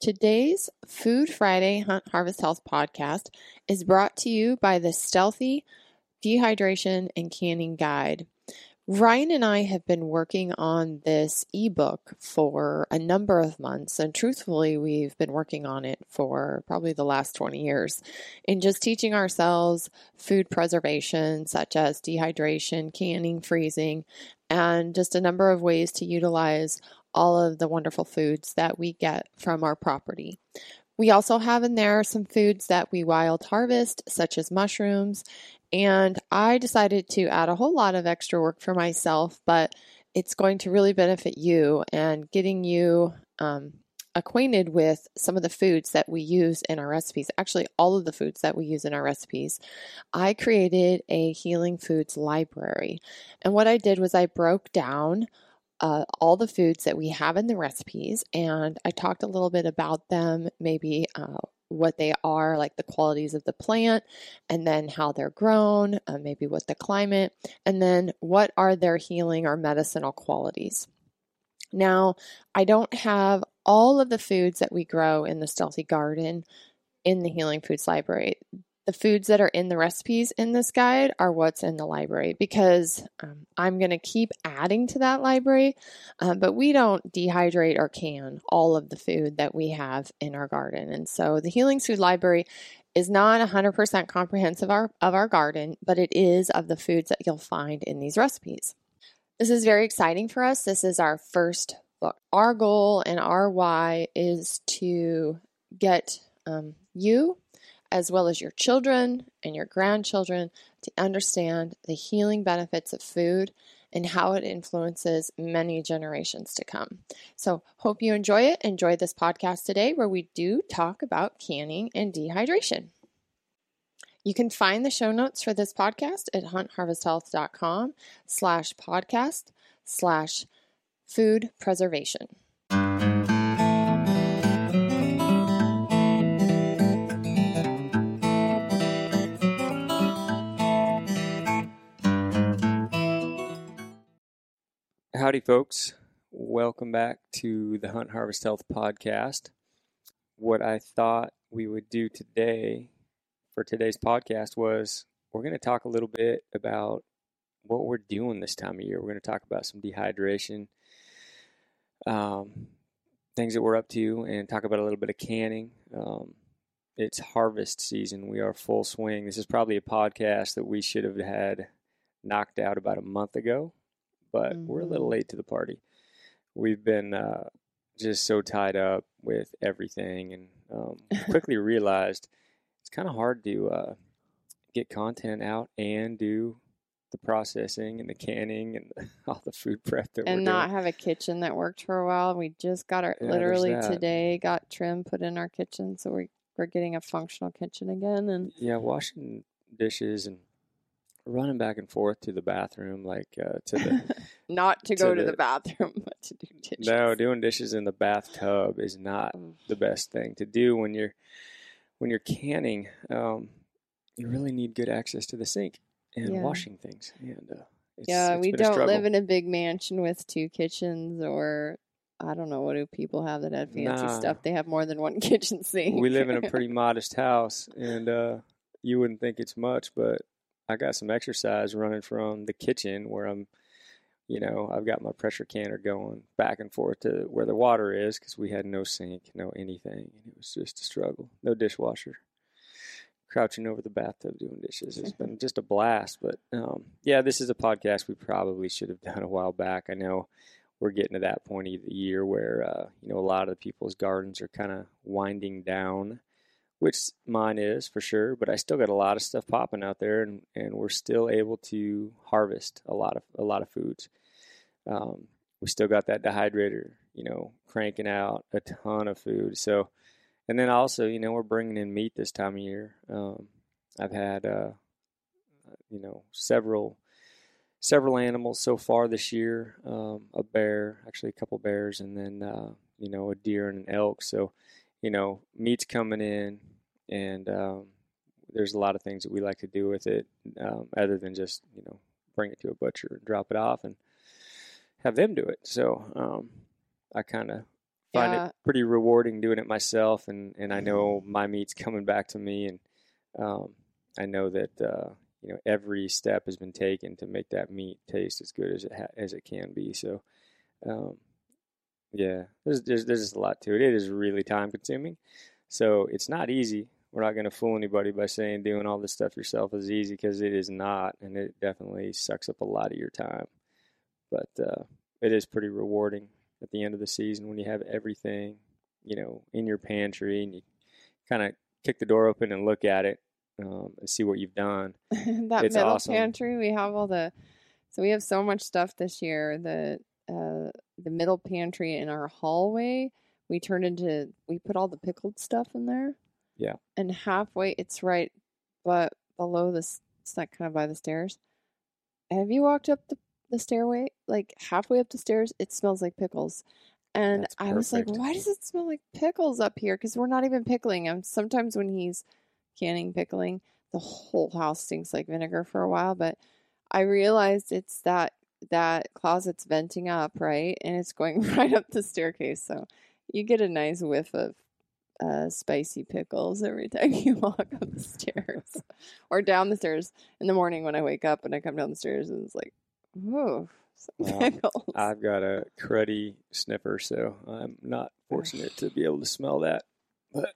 Today's Food Friday Hunt Harvest Health podcast is brought to you by the Stealthy Dehydration and Canning Guide. Ryan and I have been working on this ebook for a number of months, and truthfully, we've been working on it for probably the last 20 years in just teaching ourselves food preservation, such as dehydration, canning, freezing, and just a number of ways to utilize all of the wonderful foods that we get from our property. We also have in there some foods that we wild harvest, such as mushrooms, and I decided to add a whole lot of extra work for myself, but it's going to really benefit you and getting you um, acquainted with some of the foods that we use in our recipes. Actually, all of the foods that we use in our recipes. I created a healing foods library. And what I did was I broke down uh, all the foods that we have in the recipes and I talked a little bit about them, maybe uh, what they are, like the qualities of the plant, and then how they're grown, uh, maybe what the climate, and then what are their healing or medicinal qualities. Now, I don't have all of the foods that we grow in the Stealthy Garden in the Healing Foods Library the foods that are in the recipes in this guide are what's in the library because um, I'm going to keep adding to that library, uh, but we don't dehydrate or can all of the food that we have in our garden. And so the Healing Food Library is not 100% comprehensive our, of our garden, but it is of the foods that you'll find in these recipes. This is very exciting for us. This is our first book. Our goal and our why is to get um, you as well as your children and your grandchildren, to understand the healing benefits of food and how it influences many generations to come. So, hope you enjoy it. Enjoy this podcast today where we do talk about canning and dehydration. You can find the show notes for this podcast at huntharvesthealth.com slash podcast slash food preservation. Howdy, folks. Welcome back to the Hunt Harvest Health podcast. What I thought we would do today for today's podcast was we're going to talk a little bit about what we're doing this time of year. We're going to talk about some dehydration, um, things that we're up to, and talk about a little bit of canning. Um, it's harvest season. We are full swing. This is probably a podcast that we should have had knocked out about a month ago but mm-hmm. we're a little mm-hmm. late to the party. We've been uh, just so tied up with everything, and um, quickly realized it's kind of hard to uh, get content out and do the processing and the canning and all the food prep that and not have a kitchen that worked for a while. We just got our yeah, literally today got trim put in our kitchen, so we we're getting a functional kitchen again. And yeah, washing dishes and running back and forth to the bathroom, like uh, to the not to, to go the, to the bathroom, but to do dishes. No, doing dishes in the bathtub is not the best thing to do when you're when you're canning. Um, you really need good access to the sink and yeah. washing things. And uh, it's, yeah, it's we don't live in a big mansion with two kitchens or. I don't know what do people have that have fancy nah. stuff. They have more than one kitchen sink. We live in a pretty modest house, and uh, you wouldn't think it's much, but I got some exercise running from the kitchen where I'm, you know, I've got my pressure canner going back and forth to where the water is because we had no sink, no anything. And it was just a struggle. No dishwasher. Crouching over the bathtub doing dishes. It's been just a blast. But um, yeah, this is a podcast we probably should have done a while back. I know we're getting to that point of the year where, uh, you know, a lot of people's gardens are kind of winding down which mine is for sure. But I still got a lot of stuff popping out there, and, and we're still able to harvest a lot of a lot of foods. Um, we still got that dehydrator, you know, cranking out a ton of food. So, and then also, you know, we're bringing in meat this time of year. Um, I've had, uh, you know, several several animals so far this year. Um, a bear, actually a couple bears, and then uh, you know a deer and an elk. So, you know, meat's coming in and um, there's a lot of things that we like to do with it, um, other than just you know bring it to a butcher and drop it off and have them do it. So um, I kind of find Yeah. it pretty rewarding doing it myself, and and I know my meat's coming back to me, and um, I know that uh, you know every step has been taken to make that meat taste as good as it ha- as it can be. So, um, yeah, there's, there's there's just a lot to it. It is really time consuming, so it's not easy. We're not going to fool anybody by saying doing all this stuff yourself is easy because it is not, and it definitely sucks up a lot of your time. But uh, it is pretty rewarding at the end of the season when you have everything, you know, in your pantry and you kind of kick the door open and look at it um, and see what you've done. that It's middle awesome. pantry, we have all the. So we have so much stuff this year. The uh, the middle pantry in our hallway, we turned into. We put all the pickled stuff in there. Yeah. And halfway, it's right, but below this, it's not kind of by the stairs. Have you walked up the the stairway? Like halfway up the stairs, it smells like pickles. And That's I was like, why does it smell like pickles up here? Because we're not even pickling them. Sometimes when he's canning pickling, the whole house stinks like vinegar for a while. But I realized it's that that closet's venting up, right? And it's going right up the staircase. So you get a nice whiff of uh, spicy pickles every time you walk up the stairs or down the stairs in the morning when I wake up and I come down the stairs and it's like, Wow. pickles. I've got a cruddy sniffer, so I'm not fortunate to be able to smell that. But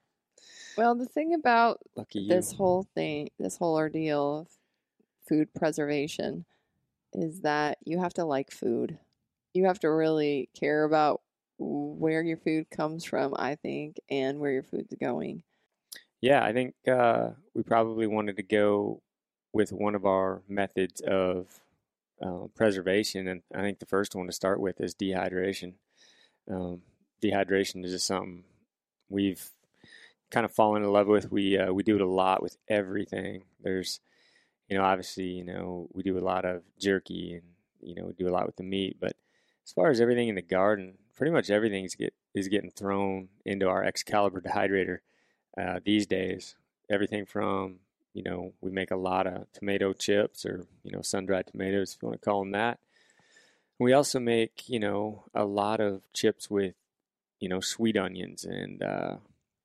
well, the thing about lucky this whole thing, this whole ordeal of food preservation is that you have to like food. You have to really care about where your food comes from, I think, and where your food's going. Yeah, I think uh, we probably wanted to go with one of our methods of uh, preservation, and I think the first one to start with is dehydration. Um, dehydration is just something we've kind of fallen in love with. We uh, we do it a lot with everything. There's, you know, obviously, you know, we do a lot of jerky, and you know, we do a lot with the meat. But as far as everything in the garden, pretty much everything is get is getting thrown into our Excalibur dehydrator uh, these days. Everything from you know we make a lot of tomato chips or you know sun dried tomatoes if you want to call them that. We also make you know a lot of chips with you know sweet onions and uh,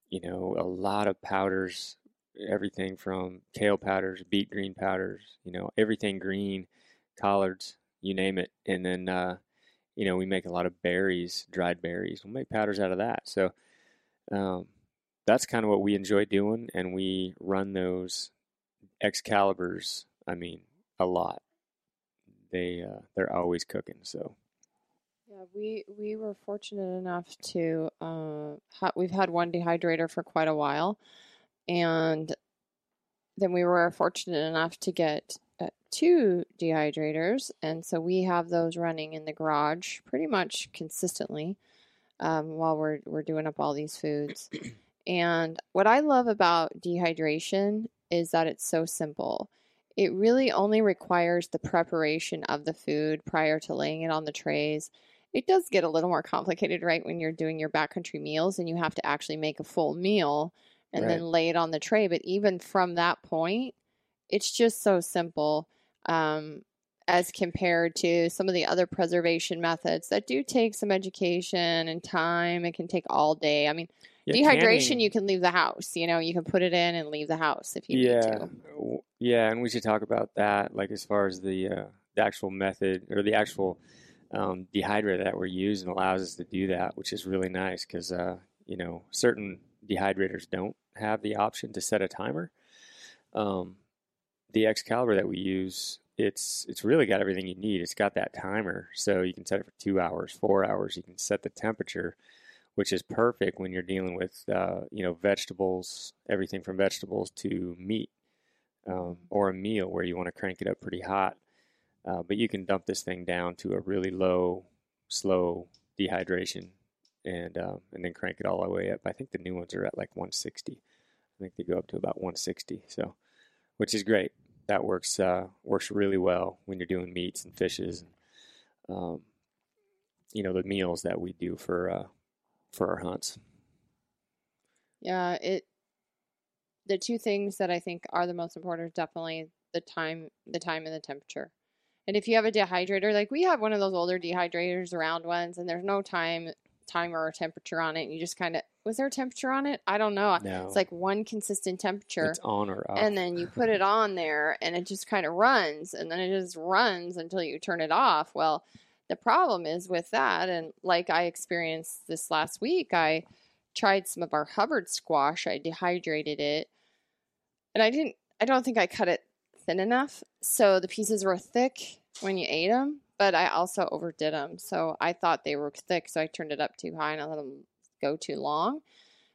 you know a lot of powders. Everything from kale powders, beet green powders, you know everything green, collards, you name it, and then uh, you know we make a lot of berries, dried berries. We'll make powders out of that. So. Um, that's kind of what we enjoy doing, and we run those Excaliburs. I mean, a lot. They uh, they're always cooking. So Yeah, we we were fortunate enough to uh, ha- we've had one dehydrator for quite a while, and then we were fortunate enough to get uh, two dehydrators, and so we have those running in the garage pretty much consistently um, while we're we're doing up all these foods. And what I love about dehydration is that it's so simple. It really only requires the preparation of the food prior to laying it on the trays. It does get a little more complicated, right, when you're doing your backcountry meals and you have to actually make a full meal and Right. then lay it on the tray. But even from that point, it's just so simple um, as compared to some of the other preservation methods that do take some education and time. It can take all day. I mean, Yeah, dehydration, canning- you can leave the house. You know, you can put it in and leave the house if you need yeah, to. w- yeah, and we should talk about that. Like as far as the uh, the actual method or the actual um, dehydrator that we're using allows us to do that, which is really nice because uh, you know certain dehydrators don't have the option to set a timer. Um, the Excalibur that we use, it's it's really got everything you need. It's got that timer, so you can set it for two hours, four hours. You can set the temperature, which is perfect when you're dealing with uh, you know vegetables, everything from vegetables to meat, um, or a meal where you want to crank it up pretty hot. Uh, but you can dump this thing down to a really low, slow dehydration, and um, and then crank it all the way up. I think the new ones are at like 160. I think they go up to about 160. So, which is great. That works uh, works really well when you're doing meats and fishes, and um, you know the meals that we do for uh, for our hunts. Yeah, it the two things that I think are the most important are definitely the time the time and the temperature. And if you have a dehydrator, like we have one of those older dehydrators, round ones, and there's no time timer or temperature on it. And you just kind of was there a temperature on it? I don't know. No, It's like one consistent temperature. it's on or off. and then you put it on there and it just kind of runs and then it just runs until you turn it off well the problem is with that and like i experienced this last week i tried some of our hubbard squash i dehydrated it and i didn't i don't think i cut it thin enough so the pieces were thick when you ate them but i also overdid them so i thought they were thick so i turned it up too high and i let them go too long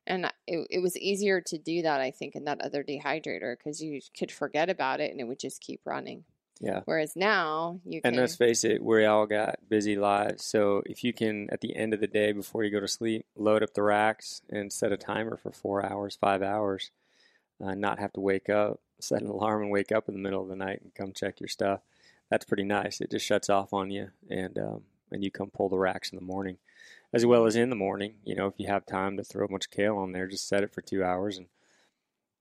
and it, it was easier to do that i think in that other dehydrator because you could forget about it and it would just keep running yeah. whereas now you can And let's face it, we all got busy lives. So if you can, at the end of the day, before you go to sleep, load up the racks and set a timer for four hours, five hours, uh, not have to wake up, set an alarm and wake up in the middle of the night and come check your stuff. That's pretty nice. It just shuts off on you, and um, and you come pull the racks in the morning, as well as in the morning. You know, if you have time to throw a bunch of kale on there, just set it for two hours and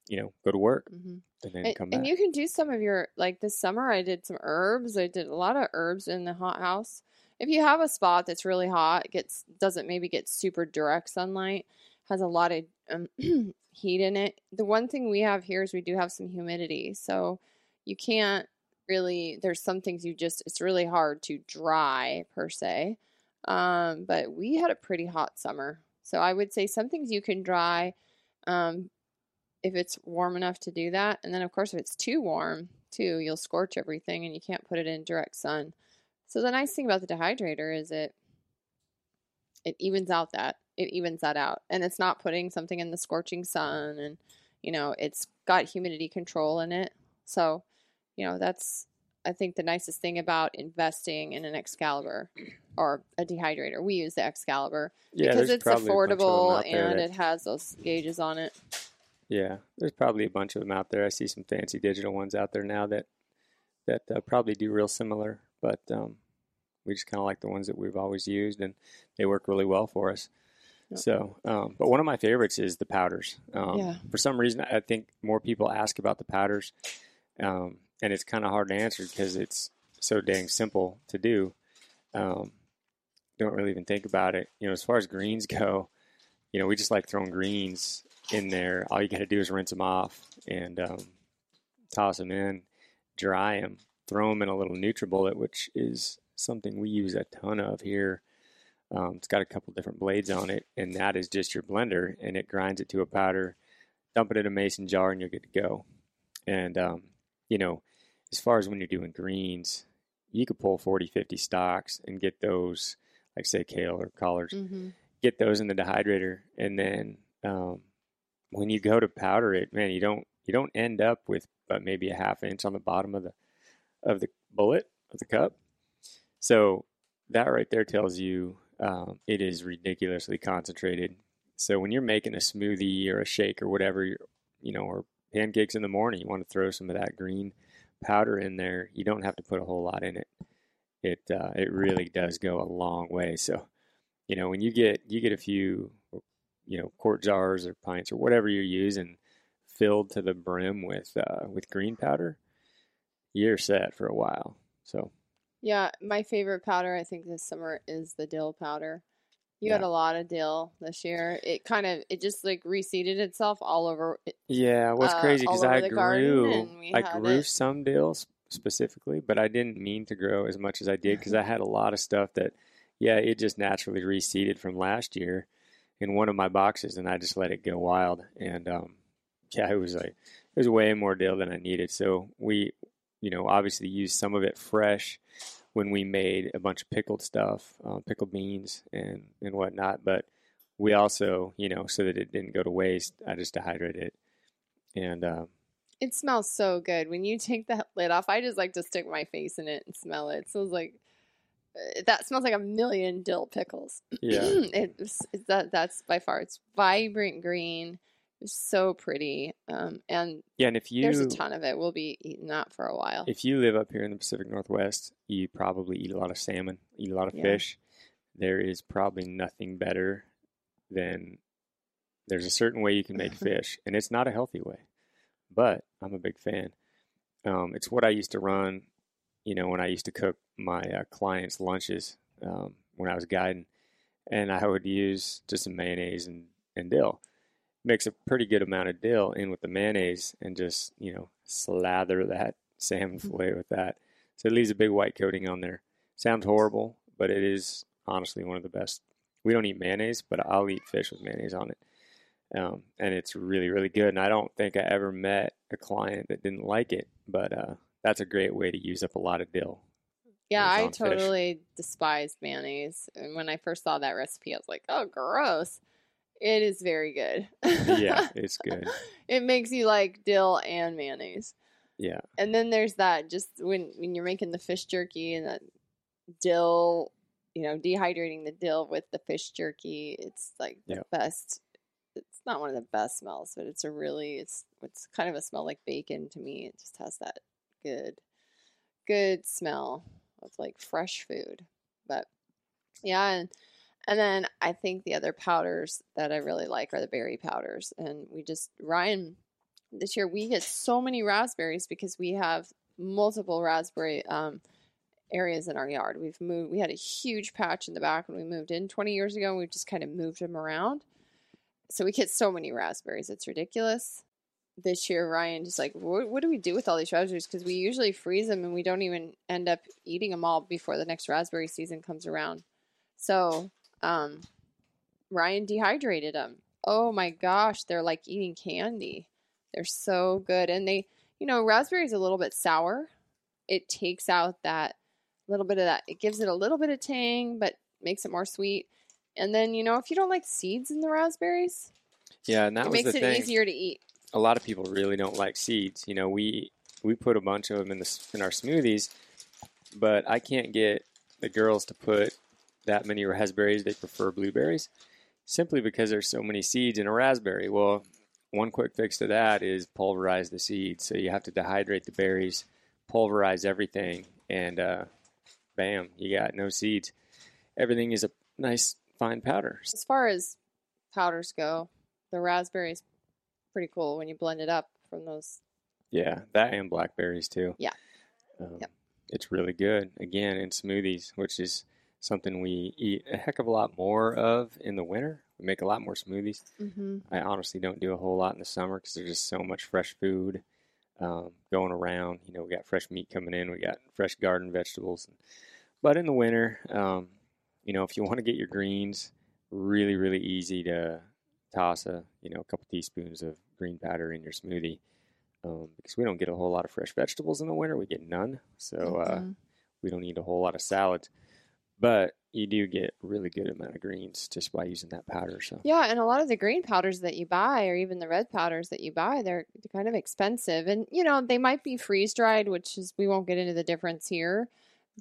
you know go to work Mhm. and then And, come back. and you can do some of your like this summer I did some herbs. I did a lot of herbs in the hot house. If you have a spot that's really hot, gets doesn't maybe get super direct sunlight, has a lot of um, heat in it. The one thing we have here is we do have some humidity, so you can't really. There's some things you just it's really hard to dry per se. Um, but we had a pretty hot summer, so I would say some things you can dry. Um, if it's warm enough to do that. And then, of course, if it's too warm, too, you'll scorch everything and you can't put it in direct sun. So the nice thing about the dehydrator is it it evens out that it evens that out, and it's not putting something in the scorching sun, and you know it's got humidity control in it. So, you know that's I think the nicest thing about investing in an Excalibur or a dehydrator. We use the Excalibur yeah, because it's probably a bunch of them affordable and that- it has those gauges on it. Yeah, there's probably a bunch of them out there. I see some fancy digital ones out there now that that uh, probably do real similar, but um, we just kind of like the ones that we've always used, and they work really well for us. Yep. So, um, but one of my favorites is the powders. Um, Yeah. For some reason, I think more people ask about the powders, um, and it's kind of hard to answer because it's so dang simple to do. Um, don't really even think about it. You know, as far as greens go, you know, we just like throwing greens in there. All you got to do is rinse them off and um, toss them in, dry them, throw them in a little NutriBullet, which is something we use a ton of here. Um, it's got a couple different blades on it, and that is just your blender, and it grinds it to a powder. Dump it in a mason jar, and you're good to go. And um, you know, as far as when you're doing greens, you could pull 40, 50 stalks and get those, like say kale or collards, Mm-hmm. get those in the dehydrator, and then um, when you go to powder it, man, you don't you don't end up with but maybe a half inch on the bottom of the of the bullet of the cup. So that right there tells you um, it is ridiculously concentrated. So when you're making a smoothie or a shake or whatever, you're, you know, or pancakes in the morning, you want to throw some of that green powder in there. You don't have to put a whole lot in it. It uh, it really does go a long way. So you know when you get you get a few you know quart jars or pints or whatever you're using filled to the brim with uh, with green powder, you're set for a while. So Yeah, my favorite powder I think this summer is the dill powder. You had a lot of dill this year. It kind of it just like reseeded itself all over. It, yeah, what's Uh, crazy because I grew I grew it. some dills specifically, but I didn't mean to grow as much as I did because I had a lot of stuff that yeah it just naturally reseeded from last year in one of my boxes, and I just let it go wild. And um, yeah, it was like it was way more dill than I needed. So we, you know, obviously used some of it fresh when we made a bunch of pickled stuff, uh, pickled beans and and whatnot. But we also, you know, so that it didn't go to waste, I just dehydrated it. And um, it smells so good when you take that lid off. I just like to stick my face in it and smell it. It smells like uh, that smells like a million dill pickles. yeah, it's, it's that that's by far it's vibrant green. It's so pretty, um, and yeah. And if you there's a ton of it. We'll be eating that for a while. if you live up here in the Pacific Northwest, you probably eat a lot of salmon, eat a lot of Yeah. fish. There is probably nothing better than there's a certain way you can make fish, and it's not a healthy way, but I'm a big fan. Um, it's what I used to run, you know, when I used to cook my uh, clients' lunches um, when I was guiding, and I would use just some mayonnaise and, and dill. Mix a pretty good amount of dill in with the mayonnaise and just, you know, slather that salmon Mm-hmm. fillet with that. So it leaves a big white coating on there. Sounds horrible, but it is honestly one of the best. We don't eat mayonnaise, but I'll eat fish with mayonnaise on it. Um, and it's really, really good. And I don't think I ever met a client that didn't like it, but uh, that's a great way to use up a lot of dill. Yeah, I on fish. totally despised mayonnaise. And when I first saw that recipe, I was like, oh, gross. It is very good. Yeah, it's good. it makes you like dill and mayonnaise. Yeah. And then there's that just when when you're making the fish jerky and that dill, you know, dehydrating the dill with the fish jerky, it's like the Yep. best. It's not one of the best smells, but it's a really it's it's kind of a smell like bacon to me. It just has that good good smell of like fresh food. But yeah, and and then I think the other powders that I really like are the berry powders. And we just Ryan this year we get so many raspberries because we have multiple raspberry um, areas in our yard. We've moved. We had a huge patch in the back when we moved in 20 years ago. and We've just kind of moved them around, so we get so many raspberries. It's ridiculous. This year, Ryan just like, what, what do we do with all these raspberries? Because we usually freeze them and we don't even end up eating them all before the next raspberry season comes around. So, um, Ryan dehydrated them. Oh my gosh, they're like eating candy. They're so good. And they, you know, raspberry is a little bit sour. It takes out that little bit of that. It gives it a little bit of tang, but makes it more sweet. And then, you know, if you don't like seeds in the raspberries, Yeah, and that makes it thing. easier to eat. a lot of people really don't like seeds. You know, we we put a bunch of them in the in our smoothies, but I can't get the girls to put that many raspberries. They prefer blueberries, simply because there's so many seeds in a raspberry. Well, one quick fix to that is pulverize the seeds. So you have to dehydrate the berries, pulverize everything, and uh, bam, you got no seeds. Everything is a nice fine powder. As far as powders go, the raspberries pretty cool when you blend it up from those. Yeah, that and blackberries too. Yeah. Um, Yep. It's really good. Again, in smoothies, which is something we eat a heck of a lot more of in the winter. We make a lot more smoothies. Mm-hmm. I honestly don't do a whole lot in the summer because there's just so much fresh food um, going around. You know, we got fresh meat coming in, we got fresh garden vegetables. But in the winter, um, you know, if you want to get your greens, really, really easy to toss a you know a couple teaspoons of green powder in your smoothie um, because we don't get a whole lot of fresh vegetables in the winter. We get none, so uh, Mhm. we don't need a whole lot of salads. But you do get really good amount of greens just by using that powder. So Yeah, and a lot of the green powders that you buy, or even the red powders that you buy, they're kind of expensive. And you know, they might be freeze dried, which is we won't get into the difference here,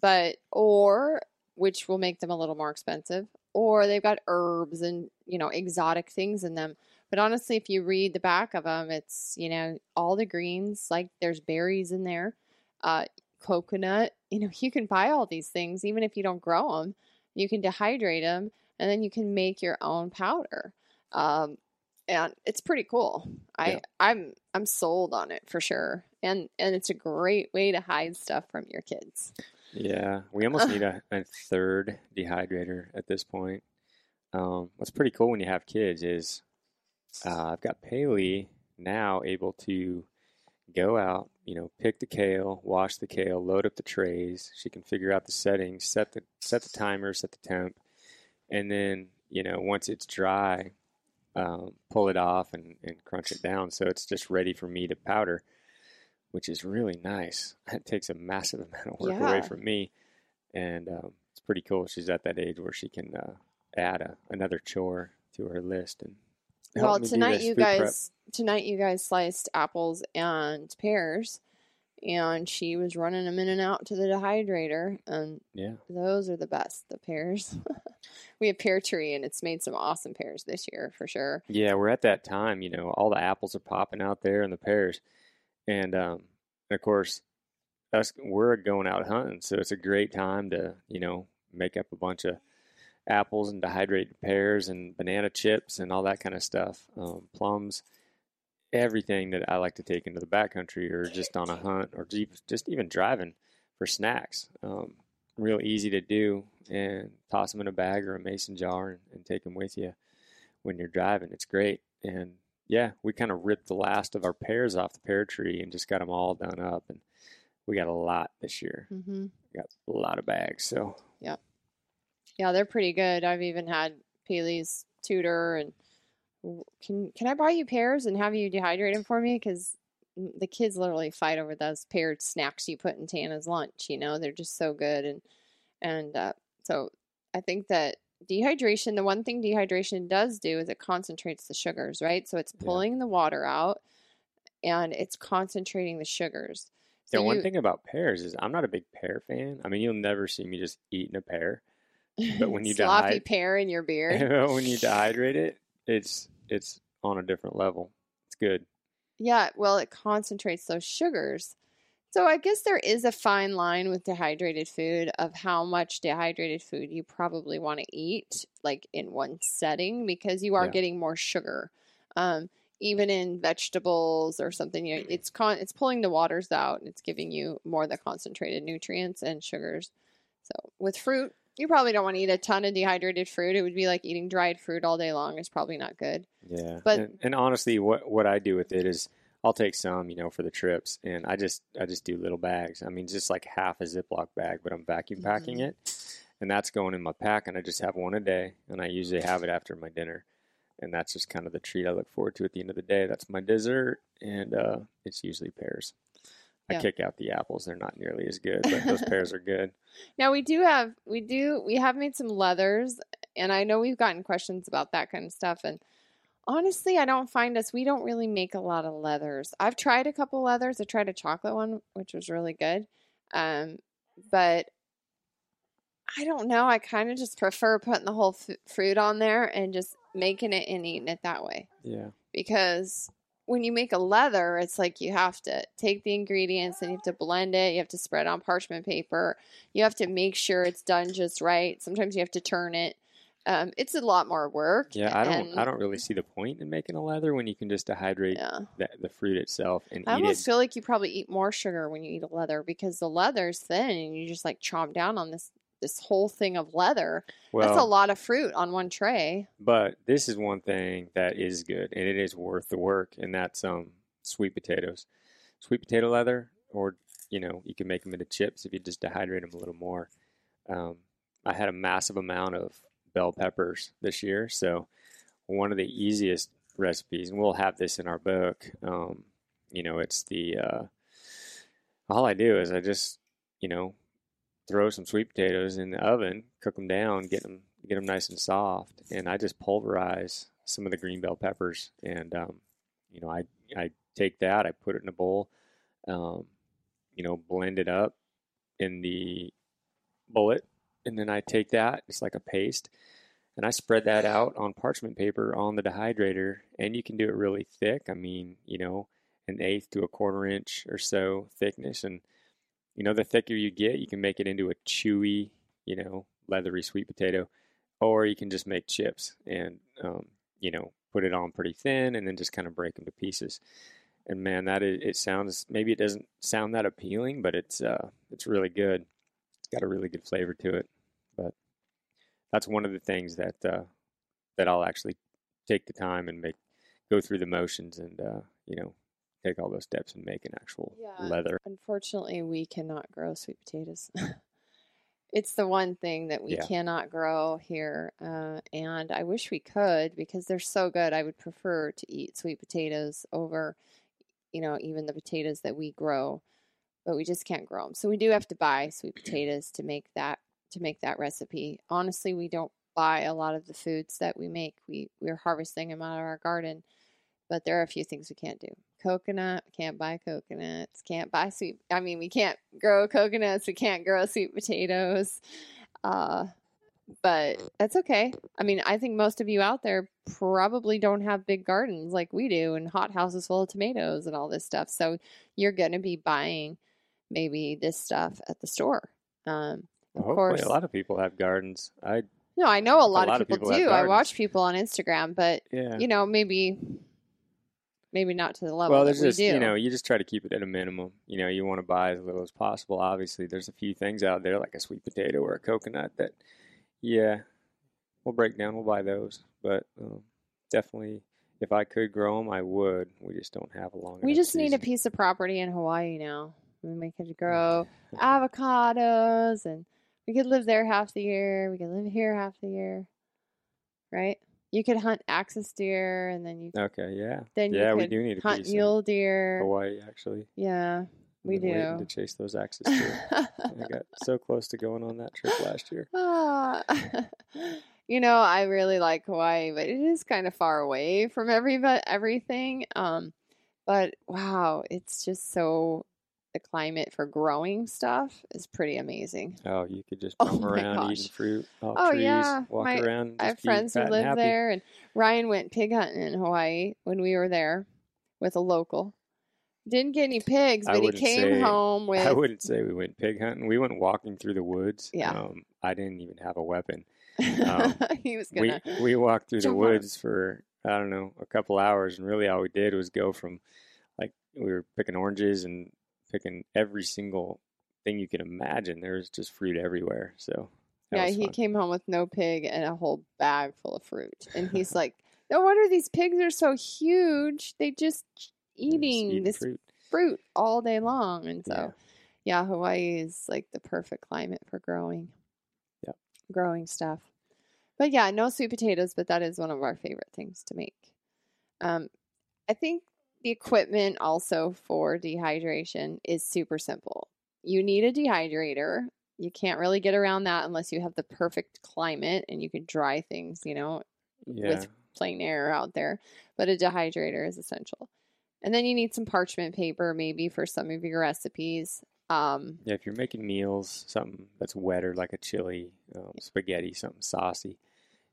but or which will make them a little more expensive, or they've got herbs and you know exotic things in them. But honestly, if you read the back of them, it's you know all the greens, like there's berries in there, uh, coconut. You know, you can buy all these things even if you don't grow them. You can dehydrate them and then you can make your own powder. Um, and it's pretty cool. I Yeah. I'm I'm sold on it for sure. And and it's a great way to hide stuff from your kids. Yeah, we almost need a, a third dehydrator at this point. Um, what's pretty cool when you have kids is uh, I've got Paley now able to go out, you know, pick the kale, wash the kale, load up the trays. She can figure out the settings, set the set the timer, set the temp, and then you know once it's dry, um, pull it off and, and crunch it down so it's just ready for me to powder, which is really nice. It takes a massive amount of work away from me, and um, it's pretty cool. She's at that age where she can uh, add a, another chore to her list and. Well, tonight you food prep. guys tonight you guys sliced apples and pears and she was running them in and out to the dehydrator and Yeah. those are the best, the pears. we have pear tree and it's made some awesome pears this year for sure. Yeah, we're at that time, you know, all the apples are popping out there and the pears. And um and of course us we're going out hunting, so it's a great time to, you know, make up a bunch of apples and dehydrated pears and banana chips and all that kind of stuff. Um, plums, everything that I like to take into the backcountry or just on a hunt or just even driving for snacks. Um, real easy to do, and toss them in a bag or a mason jar and, and take them with you when you're driving. It's great. And yeah, we kind of ripped the last of our pears off the pear tree and just got them all done up. And we got a lot this year. Mm-hmm. We got a lot of bags. So Yeah, they're pretty good. I've even had Paley's tutor and can can I buy you pears and have you dehydrate them for me? Because the kids literally fight over those paired snacks you put in Tana's lunch. You know, they're just so good and and uh, so I think that dehydration. The one thing dehydration does do is it concentrates the sugars, right? So it's Yeah. pulling the water out and it's concentrating the sugars. yeah, So one you- thing about pears is I'm not a big pear fan. I mean, you'll never see me just eating a pear. But when you sloppy dehy- pear in your beard. when you dehydrate it, it's it's on a different level. It's good. Yeah, well, it concentrates those sugars. So I guess there is a fine line with dehydrated food of how much dehydrated food you probably want to eat, like in one setting, because you are Yeah. getting more sugar. Um, even in vegetables or something, you know, it's con- it's pulling the waters out and it's giving you more of the concentrated nutrients and sugars. So with fruit, you probably don't want to eat a ton of dehydrated fruit. It would be like eating dried fruit all day long. It's probably not good. Yeah. But- and, and honestly, what what I do with it is I'll take some, you know, for the trips, and I just I just do little bags. I mean, just like half a Ziploc bag, but I'm vacuum packing Mhm. it, and that's going in my pack, and I just have one a day, and I usually have it after my dinner, and that's just kind of the treat I look forward to at the end of the day. That's my dessert, and uh, it's usually pears. I Yeah. kick out the apples; they're not nearly as good, but those pears are good. Now we do have we do we have made some leathers and I know we've gotten questions about that kind of stuff and honestly I don't find us we don't really make a lot of leathers. I've tried a couple leathers. I tried a chocolate one which was really good. Um but I don't know. I kind of just prefer putting the whole f- fruit on there and just making it and eating it that way Yeah, because when you make a leather, it's like you have to take the ingredients and you have to blend it. You have to spread on parchment paper. You have to make sure it's done just right. Sometimes you have to turn it. Um, it's a lot more work. yeah. I don't I don't really see the point in making a leather when you can just dehydrate Yeah. the, the fruit itself and I almost it. feel like you probably eat more sugar when you eat a leather because the leather's thin and you just like chomp down on this this whole thing of leather. Well, That's a lot of fruit on one tray. But this is one thing that is good and it is worth the work, and that's um sweet potatoes. Sweet potato leather, or you know, you can make them into chips if you just dehydrate them a little more. Um, I had a massive amount of bell peppers this year, so one of the easiest recipes, and we'll have this in our book. Um, you know, it's the uh, all I do is I just you know throw some sweet potatoes in the oven, cook them down, get them get them nice and soft, and I just pulverize some of the green bell peppers, and um, you know I I take that, I put it in a bowl, um, you know, blend it up in the bullet, and then I take that, it's like a paste, and I spread that out on parchment paper on the dehydrator, and you can do it really thick. I mean, you know, an eighth to a quarter inch or so thickness, and you know, the thicker you get, you can make it into a chewy, you know, leathery sweet potato, or you can just make chips and, um, you know, put it on pretty thin and then just kind of break them to pieces. And man, that is, it sounds maybe it doesn't sound that appealing, but it's uh, it's really good. It's got a really good flavor to it. But that's one of the things that uh, that I'll actually take the time and make go through the motions and uh, you know take all those steps and make an actual Yeah. leather. Unfortunately, we cannot grow sweet potatoes. it's the one thing that we Yeah. cannot grow here, uh, and I wish we could because they're so good. I would prefer to eat sweet potatoes over, you know, even the potatoes that we grow, but we just can't grow them. So we do have to buy sweet potatoes to make that to make that recipe. Honestly, we don't buy a lot of the foods that we make. We we're harvesting them out of our garden, but there are a few things we can't do. Coconut, can't buy coconuts, can't buy sweet. I mean, we can't grow coconuts, we can't grow sweet potatoes. Uh, but that's okay. I mean, I think most of you out there probably don't have big gardens like we do and hot houses full of tomatoes and all this stuff. So you're going to be buying maybe this stuff at the store. Um, Well, of hopefully, course. a lot of people have gardens. I no, I know a lot, lot of of people, people do. I watch people on Instagram, but yeah. you know, maybe maybe not to the level well, that there's we just do. you know you just try to keep it at a minimum. You know, you want to buy as little as possible. Obviously, there's a few things out there like a sweet potato or a coconut that, yeah, we'll break down. We'll buy those, but um, definitely, if I could grow them, I would. We just don't have a long. we just need a piece of property in Hawaii now. And we could grow avocados and we could live there half the year. We could live here half the year. Right? You could hunt axis deer and then you Okay, yeah, then yeah, you we do need a hunt mule deer. Hawaii actually. Yeah, we do. to chase those axis deer. I got so close to going on that trip last year. Ah, you know, I really like Hawaii, but it is kind of far away from every everything. Um, but wow, it's just so the climate for growing stuff is pretty amazing. Oh, you could just Oh roam my around gosh. eating fruit Oh, trees, yeah. walk My- around. I have friends who fat and live there, and Ryan went pig hunting in Hawaii when we were there with a local. Didn't get any pigs, but he came say- home with. I wouldn't say we went pig hunting. We went walking through the woods. Yeah. Um, I didn't even have a weapon. um, he was We gonna. we walked through the jump on woods for I don't know a couple hours, and really all we did was go from like we were picking oranges and picking every single thing you can imagine. There's just fruit everywhere. So yeah, he fun. came home with no pig and a whole bag full of fruit, and he's like, "No wonder these pigs are so huge. They just just eating eating this fruit. fruit all day long." And so, Yeah. yeah, Hawaii is like the perfect climate for growing. yeah, Growing stuff. But yeah, no sweet potatoes, but that is one of our favorite things to make. Um, I think the equipment also for dehydration is super simple. You need a dehydrator. You can't really get around that unless you have the perfect climate and you can dry things, you know, Yeah. plain air out there. But a dehydrator is essential. And then you need some parchment paper maybe for some of your recipes. Um, Yeah, if you're making meals, something that's wetter like a chili, um, spaghetti, something saucy,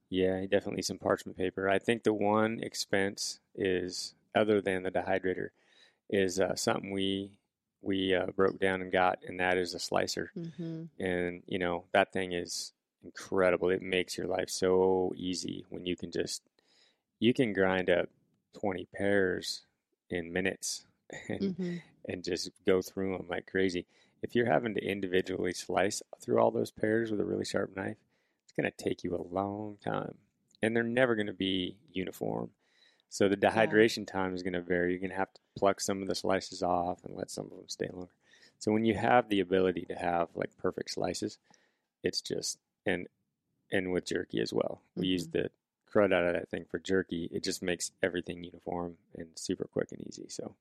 yeah, definitely some parchment paper. I think the one expense is, other than the dehydrator, is uh, something we we uh, broke down and got, and that is a slicer. mhm. And you know that thing is incredible. It makes your life so easy when you can just you can grind up twenty pears in minutes, and Mhm. and just go through them like crazy. If you're having to individually slice through all those pears with a really sharp knife, it's going to take you a long time. And they're never going to be uniform. So the dehydration time is going to vary. You're going to have to pluck some of the slices off and let some of them stay longer. So when you have the ability to have like perfect slices, it's just and and with jerky as well. We use Mhm. the crud out of that thing for jerky. It just makes everything uniform and super quick and easy. So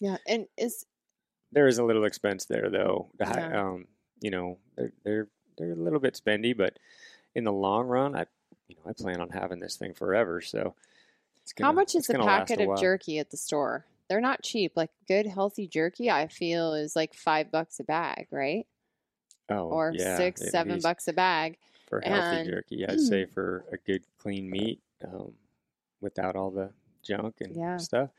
Yeah, and is there is a little expense there, though. Yeah. Um, you know, they're they're they're a little bit spendy, but in the long run, I you know I plan on having this thing forever. So, it's how gonna- much is a packet a of jerky at the store? They're not cheap. Like good healthy jerky, I feel is like five bucks a bag, right? Oh, Or yeah, six, seven least bucks a bag. for healthy and- jerky. I'd say for a good clean meat, um, without all the junk and Yeah. stuff.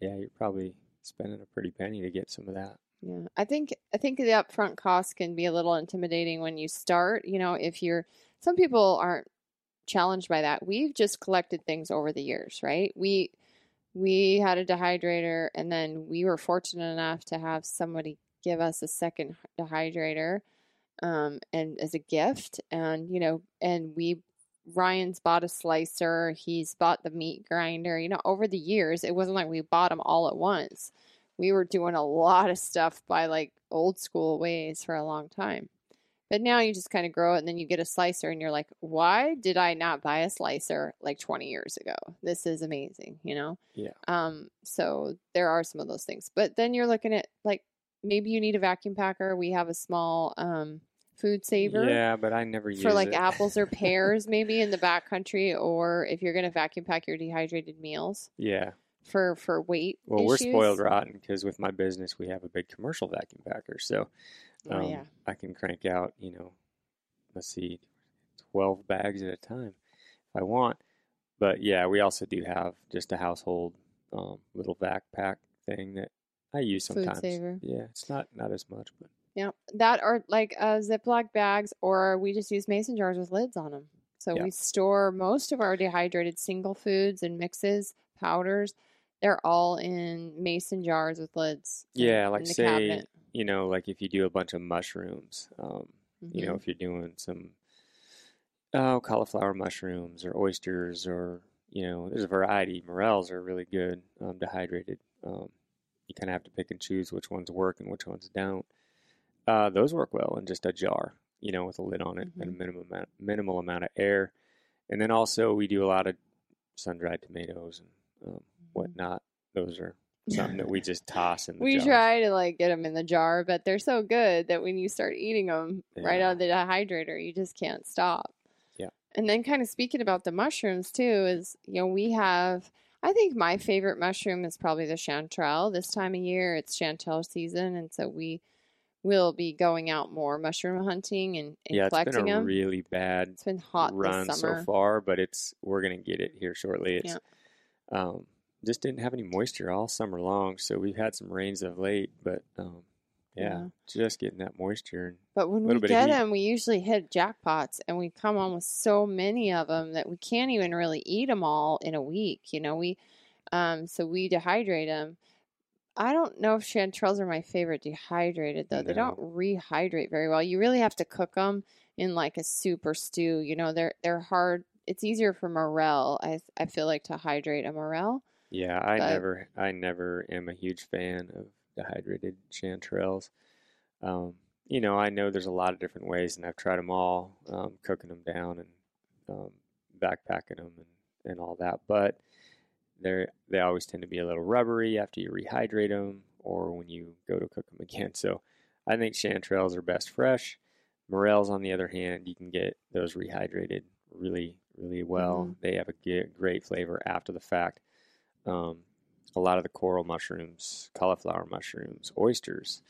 Yeah, you're probably spending a pretty penny to get some of that. Yeah, I think I think the upfront cost can be a little intimidating when you start. You know, if you're some people aren't challenged by that. We've just collected things over the years, right? We we had a dehydrator, and then we were fortunate enough to have somebody give us a second dehydrator, um, and as a gift, and you know, and we Ryan's bought a slicer. He's bought the meat grinder. You know, over the years, it wasn't like we bought them all at once we were doing a lot of stuff by like old school ways for a long time. But now you just kind of grow it and then you get a slicer and you're like, why did I not buy a slicer like 20 years ago? This is amazing, you know? Yeah. Um, so there are some of those things. But then you're looking at like maybe you need a vacuum packer. We have a small um food saver Yeah, but I never use it. for like it. apples or pears maybe in the back country or if you're gonna vacuum pack your dehydrated meals Yeah. for for weight. Well, we're spoiled rotten because with my business, we have a big commercial vacuum packer. So Oh, um, yeah. I can crank out, you know, let's see, 12 bags at a time if I want. But yeah, we also do have just a household um, little backpack thing that I use Food sometimes. saver. Yeah, it's not not as much, but Yeah, that are like uh, Ziploc bags, or we just use mason jars with lids on them. So Yeah. we store most of our dehydrated single foods and mixes, powders they're all in mason jars with lids. Yeah, in like say, cabinet. you know, like if you do a bunch of mushrooms, um, you know, Mhm. if you're doing some oh, cauliflower mushrooms or oysters or, you know, there's a variety. Morels are really good, um, dehydrated. Um, you kind of have to pick and choose which ones work and which ones don't. Uh, those work well in just a jar, you know, with a lid on it and a Mhm. minimum amount, minimal amount of air. And then also we do a lot of sun-dried tomatoes and um, whatnot. Those are something that we just toss in the we jars. try to like get them in the jar, but they're so good that when you start eating them right out of the dehydrator, you just can't stop. Yeah. And then, kind of speaking about the mushrooms too, is you know we have. I think my favorite mushroom is probably the chanterelle. This time of year, it's chanterelle season, and so we will be going out more mushroom hunting and, and yeah, it's collecting been a them. really bad it's been hot run this summer. so far, but it's we're gonna get it here shortly. It's Yeah. um, just didn't have any moisture all summer long, so we've had some rains of late, but um, yeah, Yeah. just getting that moisture. And But when we little bit of get them, we usually hit jackpots, and we come on with so many of them that we can't even really eat them all in a week. You know, we um, so we dehydrate them. I don't know if chanterelles are my favorite dehydrated though. They don't rehydrate very well. You really have to cook them in like a soup or stew. You know, they're they're hard. It's easier for morel. I I feel like to hydrate a morel. Yeah, I But- never, I never am a huge fan of dehydrated chanterelles. Um, you know, I know there's a lot of different ways, and I've tried them all, um, cooking them down and um, backpacking them and, and all that. But they they always tend to be a little rubbery after you rehydrate them or when you go to cook them again. So I think chanterelles are best fresh. Morels, on the other hand, you can get those rehydrated really, really well. Mhm. They have a great flavor after the fact. Um, a lot of the coral mushrooms, cauliflower mushrooms, oysters,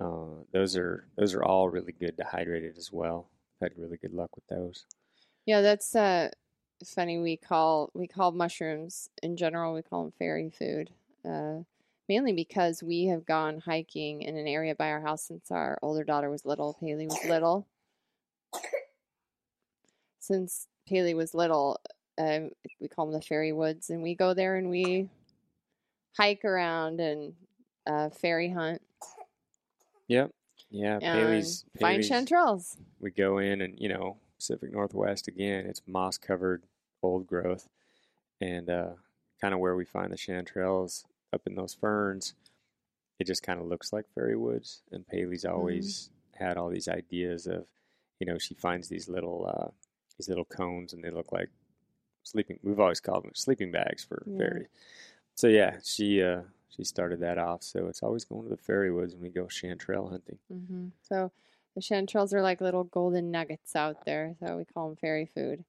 uh, those are those are all really good dehydrated as well. I've had really good luck with those. Yeah, that's uh funny. We call we call mushrooms in general. We call them fairy food, uh, mainly because we have gone hiking in an area by our house since our older daughter was little. Paley was little. Since Paley was little, um, we call them the fairy woods, and we go there and we hike around and uh, fairy hunt Yep. Yeah, Paley's, find Paley's chanterelles. we go in and you know Pacific Northwest again. It's moss covered old growth, and uh, kind of where we find the chanterelles up in those ferns. It just kind of looks like fairy woods, and Paley's always had all these ideas of, you know, she finds these little uh, these little cones, and they look like sleeping. We've always called them sleeping bags for Yeah. fairies. So yeah, she uh, she started that off. So it's always going to the fairy woods when we go chanterelle hunting. hmm So the chanterelles are like little golden nuggets out there. So we call them fairy food.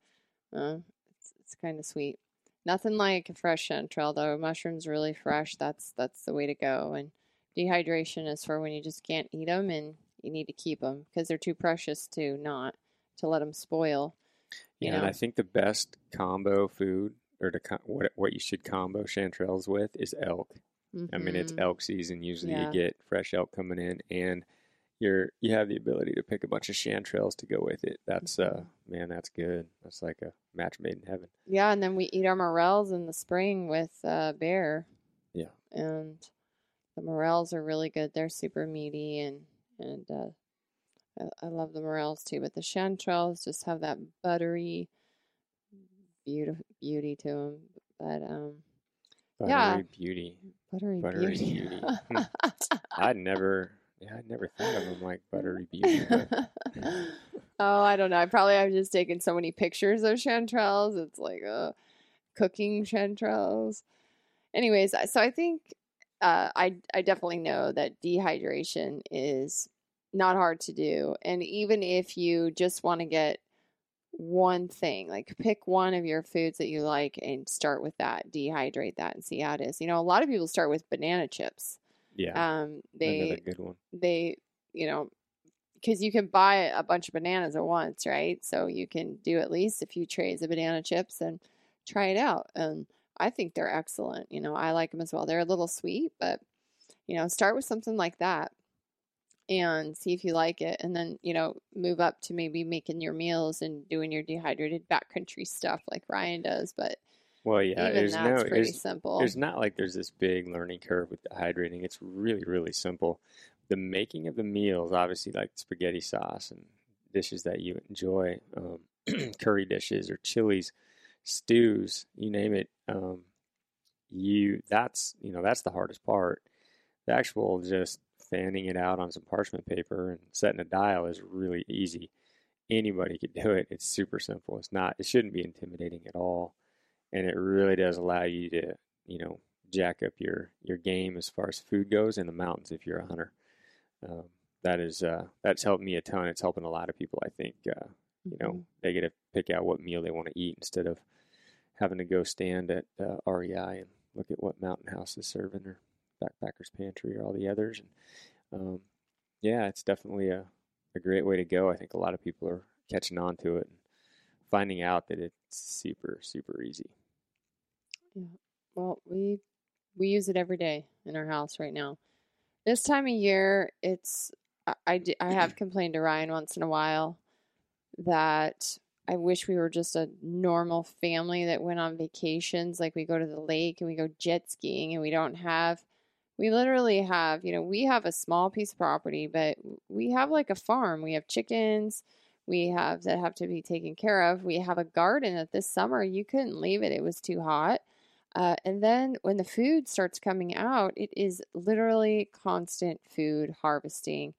Uh, it's it's kind of sweet. Nothing like a fresh chanterelle though. Mushrooms really fresh. That's that's the way to go. And dehydration is for when you just can't eat them and you need to keep them because they're too precious to not to let them spoil. You Yeah, and? I think the best combo food, or to what what you should combo chanterelles with, is elk. I mean, it's Mhm. elk season. Usually, Yeah. you get fresh elk coming in, and you're you have the ability to pick a bunch of chanterelles to go with it. That's uh, Mm-hmm. man, that's good. That's like a match made in heaven. Yeah, and then we eat our morels in the spring with uh, bear. Yeah. And the morels are really good. They're super meaty and and uh, I, I love the morels too. But the chanterelles just have that buttery beauty beauty to them. But um, Buttery Yeah. beauty. buttery, Buttery beauty. beauty. Hmm. I'd never, yeah, I'd never thought of them like buttery beauty. But oh, I don't know. I probably have just taken so many pictures of chanterelles. It's like uh, cooking chanterelles. Anyways, so I think uh, I I definitely know that dehydration is not hard to do, and even if you just want to get one thing, like pick one of your foods that you like and start with that, dehydrate that, and see how it is. You know, a lot of people start with banana chips. yeah, Um, they good one. they you know because you can buy a bunch of bananas at once right so you can do at least a few trays of banana chips and try it out and i think they're excellent you know i like them as well they're a little sweet but you know start with something like that and see if you like it and then you know move up to maybe making your meals and doing your dehydrated backcountry stuff like ryan does but Well, yeah, there's that's no, pretty there's, simple. there's not like there's this big learning curve with dehydrating. It's really, really simple. The making of the meals, obviously, like spaghetti sauce and dishes that you enjoy, um, curry dishes or chilies, stews, you name it. Um, you that's you know that's the hardest part. The actual just fanning it out on some parchment paper and setting a dial is really easy. Anybody could do it. It's super simple. It's not. It shouldn't be intimidating at all, and it really does allow you to you know jack up your your game as far as food goes in the mountains if you're a hunter. Um, that is uh, that's helped me a ton. It's helping a lot of people. I think uh, you know Mhm. they get to pick out what meal they want to eat instead of having to go stand at uh, REI and look at what Mountain House is serving or Backpackers Pantry or all the others. And um, yeah, it's definitely a, a great way to go. I think a lot of people are catching on to it and finding out that it's super super easy. Yeah. Well, we we use it every day in our house right now. This time of year, it's I I have complained to Ryan once in a while that I wish we were just a normal family that went on vacations. Like we go to the lake and we go jet skiing, and we don't have. We literally have, you know, we have a small piece of property, but we have like a farm. We have chickens, we have that have to be taken care of. We have a garden that this summer you couldn't leave it; it was too hot. Uh, and then when the food starts coming out, it is literally constant food harvesting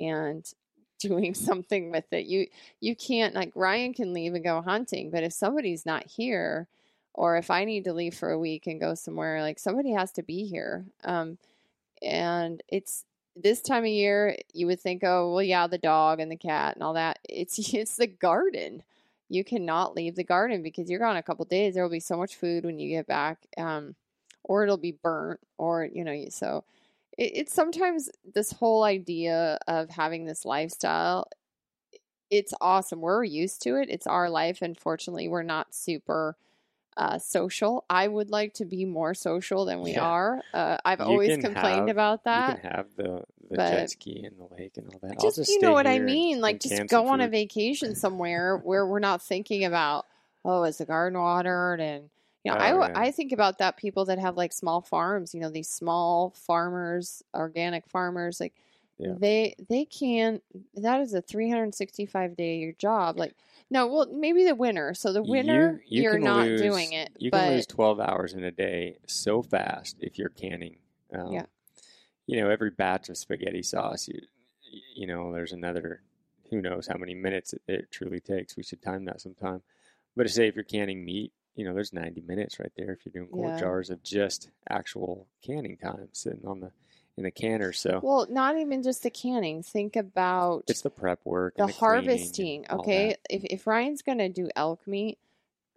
and doing something with it. You you can't like Ryan can leave and go hunting, but if somebody's not here, or if I need to leave for a week and go somewhere, like somebody has to be here. Um, and it's this time of year, you would think, oh well, yeah, the dog and the cat and all that. It's it's the garden you cannot leave the garden because you're gone a couple days. There will be so much food when you get back, um, or it'll be burnt, or you know. So it, it's sometimes this whole idea of having this lifestyle. It's awesome. We're used to it. It's our life. Unfortunately, we're not super uh, social. I would like to be more social than we Yeah. are. Uh, I've You always complained have- about that. you can have the, the jet ski and the lake and all that. Just, just you know what I and- mean like and just go on a vacation somewhere where we're not thinking about oh is the garden watered and you know I Oh, w- yeah. I think about that people that have like small farms you know these small farmers organic farmers like Yeah. they they can that is a 365 day year job like no well maybe the winter so the winter you, you are can not lose- doing it You but can lose 12 hours in a day so fast if you're canning. Um, Yeah. You know, every batch of spaghetti sauce, you, you know, there's another, who knows how many minutes it, it truly takes. We should time that sometime. But to say if you're canning meat, you know, there's 90 minutes right there if you're doing quart Yeah. jars of just actual canning time sitting on the in the canner. So well not even just the canning. Think about it's the prep work, the and the harvesting okay? if, if ryan's going to do elk meat